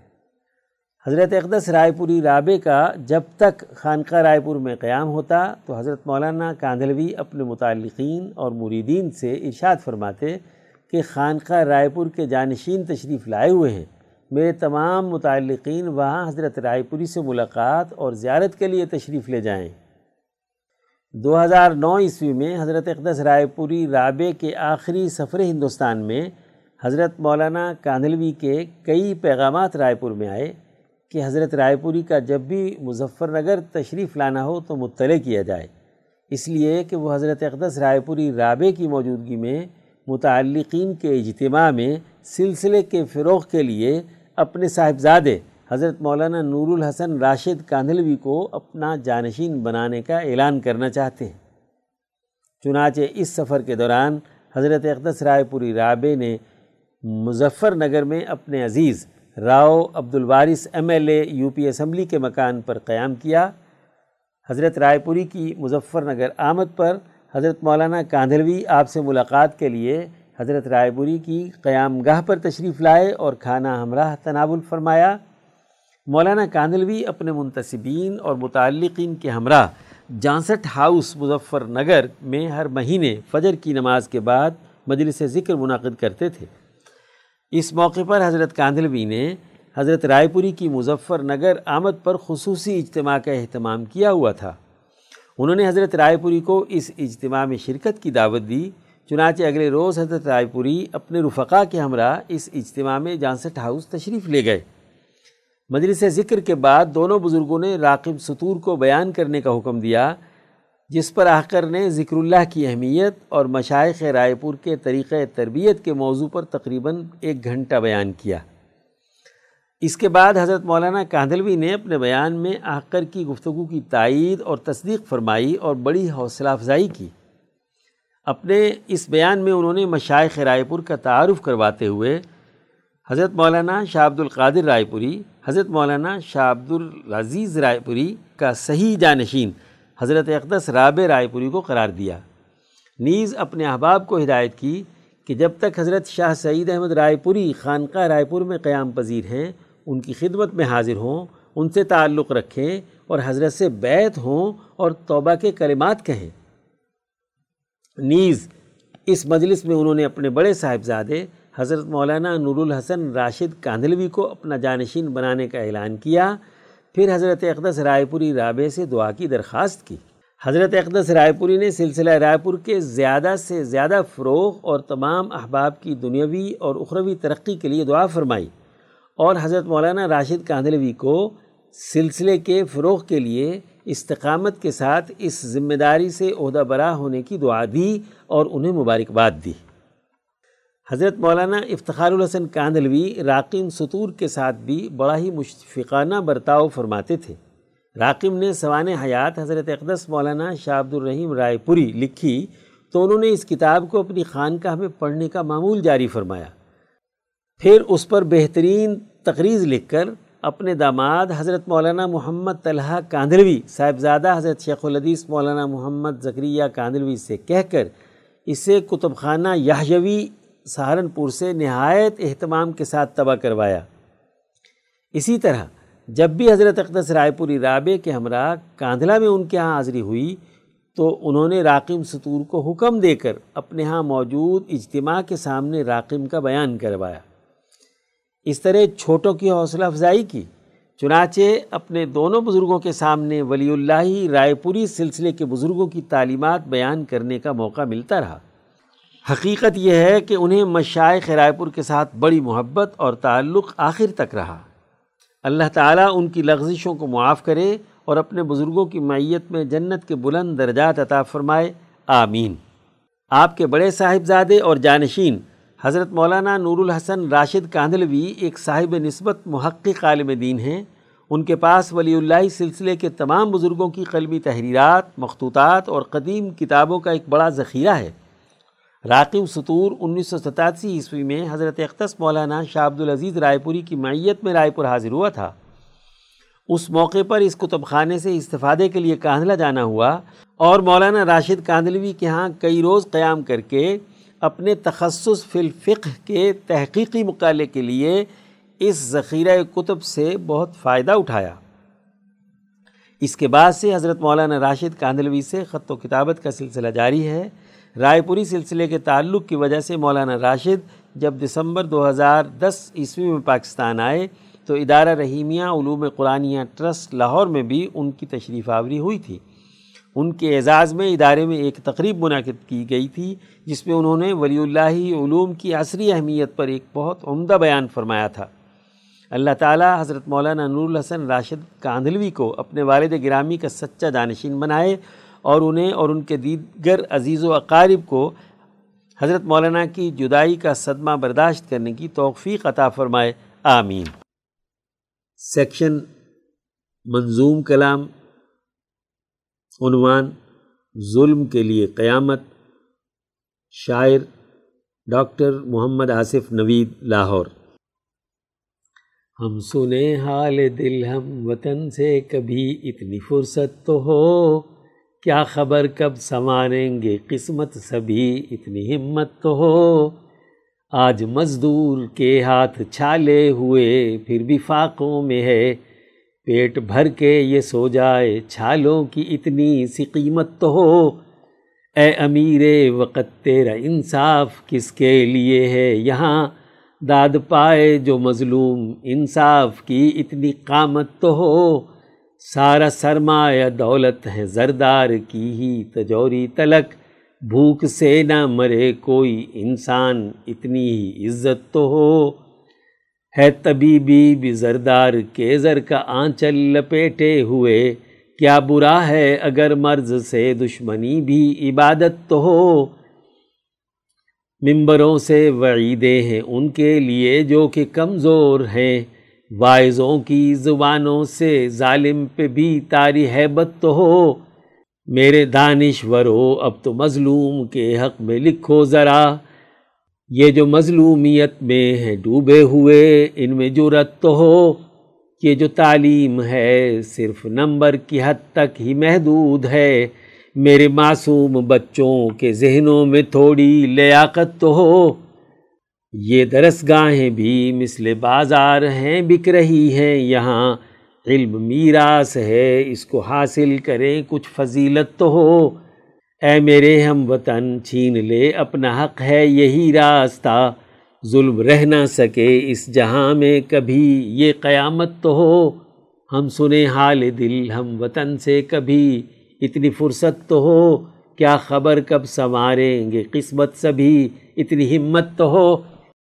حضرت اقدس رائے پوری رابع کا جب تک خانقاہ رائے پور میں قیام ہوتا تو حضرت مولانا کاندھلوی اپنے متعلقین اور مریدین سے ارشاد فرماتے کہ خانقاہ رائے پور کے جانشین تشریف لائے ہوئے ہیں۔ میرے تمام متعلقین وہاں حضرت رائے پوری سے ملاقات اور زیارت کے لیے تشریف لے جائیں۔ دو ہزار نو عیسوی میں حضرت اقدس رائے پوری رابع کے آخری سفر ہندوستان میں حضرت مولانا کاندھلوی کے کئی پیغامات رائے پور میں آئے کہ حضرت رائے پوری کا جب بھی مظفر نگر تشریف لانا ہو تو مطلع کیا جائے۔ اس لیے کہ وہ حضرت اقدس رائے پوری رابع کی موجودگی میں متعلقین کے اجتماع میں سلسلے کے فروغ کے لیے اپنے صاحبزادے حضرت مولانا نور الحسن راشد کاندھلوی کو اپنا جانشین بنانے کا اعلان کرنا چاہتے ہیں۔ چنانچہ اس سفر کے دوران حضرت اقدس رائے پوری رابع نے مظفر نگر میں اپنے Aziz Rao Abdul Waris M L A U P assembly کے مکان پر قیام کیا۔ حضرت رائے پوری کی مظفر نگر آمد پر حضرت مولانا کاندھلوی آپ سے ملاقات کے لیے حضرت رائے پوری کی قیام گاہ پر تشریف لائے اور کھانا ہمراہ تناول فرمایا۔ مولانا کاندلوی اپنے منتصبین اور متعلقین کے ہمراہ جانسٹھ ہاؤس مظفر نگر میں ہر مہینے فجر کی نماز کے بعد مجلس ذکر منعقد کرتے تھے۔ اس موقع پر حضرت کاندلوی نے حضرت رائے پوری کی مظفر نگر آمد پر خصوصی اجتماع کا اہتمام کیا ہوا تھا۔ انہوں نے حضرت رائے پوری کو اس اجتماع میں شرکت کی دعوت دی، چنانچہ اگلے روز حضرت رائے پوری اپنے رفقا کے ہمراہ اس اجتماع میں جانسٹھ ہاؤس تشریف لے گئے۔ مجلس ذکر کے بعد دونوں بزرگوں نے راقب سطور کو بیان کرنے کا حکم دیا، جس پر آخر نے ذکر اللہ کی اہمیت اور مشائق رائے پور کے طریقہ تربیت کے موضوع پر تقریباً ایک گھنٹہ بیان کیا۔ اس کے بعد حضرت مولانا کاندلوی نے اپنے بیان میں آخر کی گفتگو کی تائید اور تصدیق فرمائی اور بڑی حوصلہ افزائی کی۔ اپنے اس بیان میں انہوں نے مشائق رائے پور کا تعارف کرواتے ہوئے حضرت مولانا شاہ عبد القادر رائے پوری حضرت مولانا شاہ عبد العزیز رائے پوری کا صحیح جانشین حضرت اقدس رابع رائے پوری کو قرار دیا۔ نیز اپنے احباب کو ہدایت کی کہ جب تک حضرت شاہ سعید احمد رائے پوری خانقاہ رائے پور میں قیام پذیر ہیں، ان کی خدمت میں حاضر ہوں، ان سے تعلق رکھیں اور حضرت سے بیت ہوں اور توبہ کے کلمات کہیں۔ نیز اس مجلس میں انہوں نے اپنے بڑے صاحبزادے حضرت مولانا نور الحسن راشد کاندلوی کو اپنا جانشین بنانے کا اعلان کیا، پھر حضرت اقدس رائے پوری رابع سے دعا کی درخواست کی۔ حضرت اقدس رائے پوری نے سلسلہ رائے پور کے زیادہ سے زیادہ فروغ اور تمام احباب کی دنیاوی اور اخروی ترقی کے لیے دعا فرمائی۔ اور حضرت مولانا راشد کاندلوی کو سلسلے کے فروغ کے لیے استقامت کے ساتھ اس ذمہ داری سے عہدہ برا ہونے کی دعا دی اور انہیں مبارکباد دی۔ حضرت مولانا افتخار الحسن کاندلوی راقم سطور کے ساتھ بھی بڑا ہی مشفقانہ برتاؤ فرماتے تھے۔ راقم نے سوان حیات حضرت اقدس مولانا شاہ عبد الرحیم رائے پوری لکھی تو انہوں نے اس کتاب کو اپنی خانقاہ میں پڑھنے کا معمول جاری فرمایا۔ پھر اس پر بہترین تقریض لکھ کر اپنے داماد حضرت مولانا محمد طلحہ کاندلوی، صاحبزادہ حضرت شیخ الحدیث مولانا محمد ذکریہ کاندلوی سے کہہ کر اسے کتب خانہ یحیوی سہارنپور سے نہایت اہتمام کے ساتھ تباہ کروایا۔ اسی طرح، جب بھی حضرت اقدس رائے پوری رابع کے ہمراہ کاندھلا میں ان کے ہاں حاضری ہوئی، تو انہوں نے راقم سطور کو حکم دے کر اپنے ہاں موجود اجتماع کے سامنے راقم کا بیان کروایا۔ اس طرح چھوٹوں کی حوصلہ افزائی کی، چنانچہ اپنے دونوں بزرگوں کے سامنے ولی اللہ رائے پوری سلسلے کے بزرگوں کی تعلیمات بیان کرنے کا موقع ملتا رہا۔ حقیقت یہ ہے کہ انہیں مشائق رائے پور کے ساتھ بڑی محبت اور تعلق آخر تک رہا۔ اللہ تعالیٰ ان کی لغزشوں کو معاف کرے اور اپنے بزرگوں کی معیت میں جنت کے بلند درجات عطا فرمائے۔ آمین۔ آپ کے بڑے صاحبزادے اور جانشین، حضرت مولانا نور الحسن راشد کاندلوی ایک صاحب نسبت محقق عالم دین ہیں۔ ان کے پاس ولی اللہ سلسلے کے تمام بزرگوں کی قلمی تحریرات، مخطوطات اور قدیم کتابوں کا ایک بڑا ذخیرہ ہے۔ راقب سطور انیس سو ستاسی عیسوی میں حضرت اختص مولانا شاہ عبد العزیز رائے پوری کی معیت میں رائے پور حاضر ہوا تھا۔ اس موقع پر اس کتب خانے سے استفادے کے لیے کاندھلا جانا ہوا اور مولانا راشد کاندلوی کے ہاں کئی روز قیام کر کے اپنے تخصص فی الفقہ کے تحقیقی مقالے کے لیے اس ذخیرہ کتب سے بہت فائدہ اٹھایا۔ اس کے بعد سے حضرت مولانا راشد کاندلوی سے خط و کتابت کا سلسلہ جاری ہے۔ رائے پوری سلسلے کے تعلق کی وجہ سے مولانا راشد جب دسمبر دو ہزار دس عیسوی میں پاکستان آئے تو ادارہ رحیمیہ علوم قرآنیہ ٹرسٹ لاہور میں بھی ان کی تشریف آوری ہوئی تھی۔ ان کے اعزاز میں ادارے میں ایک تقریب منعقد کی گئی تھی، جس میں انہوں نے ولی اللہ علوم کی عصری اہمیت پر ایک بہت عمدہ بیان فرمایا تھا۔ اللہ تعالیٰ حضرت مولانا نور الحسن راشد کاندھلوی کو اپنے والد گرامی کا سچا دانشین بنائے اور انہیں اور ان کے دیگر عزیز و اقارب کو حضرت مولانا کی جدائی کا صدمہ برداشت کرنے کی توفیق عطا فرمائے۔ آمین۔ سیکشن منظوم کلام، عنوان ظلم کے لیے قیامت، شاعر ڈاکٹر محمد آصف نوید، لاہور۔ ہم سنے حال دل، ہم وطن سے کبھی اتنی فرصت تو ہو۔ کیا خبر کب سنواریں گے قسمت سبھی؟ اتنی ہمت تو ہو۔ آج مزدور کے ہاتھ چھالے ہوئے، پھر بھی فاقوں میں ہے۔ پیٹ بھر کے یہ سو جائے، چھالوں کی اتنی سی قیمت تو ہو۔ اے امیر وقت، تیرا انصاف کس کے لیے ہے؟ یہاں داد پائے جو مظلوم، انصاف کی اتنی قامت تو ہو۔ سارا سرمایہ دولت ہے زردار کی ہی تجوری تلک۔ بھوک سے نہ مرے کوئی انسان، اتنی ہی عزت تو ہو۔ ہے طبیبی بھی زردار کے زر کا آنچل لپیٹے ہوئے۔ کیا برا ہے اگر مرض سے دشمنی بھی عبادت تو ہو۔ ممبروں سے وعیدے ہیں ان کے لیے جو کہ کمزور ہیں۔ وائزوں کی زبانوں سے ظالم پہ بھی تاری حیبت تو ہو۔ میرے دانشورو، اب تو مظلوم کے حق میں لکھو ذرا۔ یہ جو مظلومیت میں ہے ڈوبے ہوئے، ان میں جرت تو ہو۔ یہ جو تعلیم ہے، صرف نمبر کی حد تک ہی محدود ہے۔ میرے معصوم بچوں کے ذہنوں میں تھوڑی لیاقت تو ہو۔ یہ درس گاہیں بھی مثل بازار ہیں، بک رہی ہیں۔ یہاں علم میراث ہے، اس کو حاصل کریں، کچھ فضیلت تو ہو۔ اے میرے ہم وطن، چھین لے، اپنا حق ہے، یہی راستہ۔ ظلم رہ نہ سکے، اس جہاں میں کبھی یہ قیامت تو ہو۔ ہم سنیں حال دل، ہم وطن سے کبھی اتنی فرصت تو ہو۔ کیا خبر کب سنواریں گے قسمت سبھی، اتنی ہمت تو ہو۔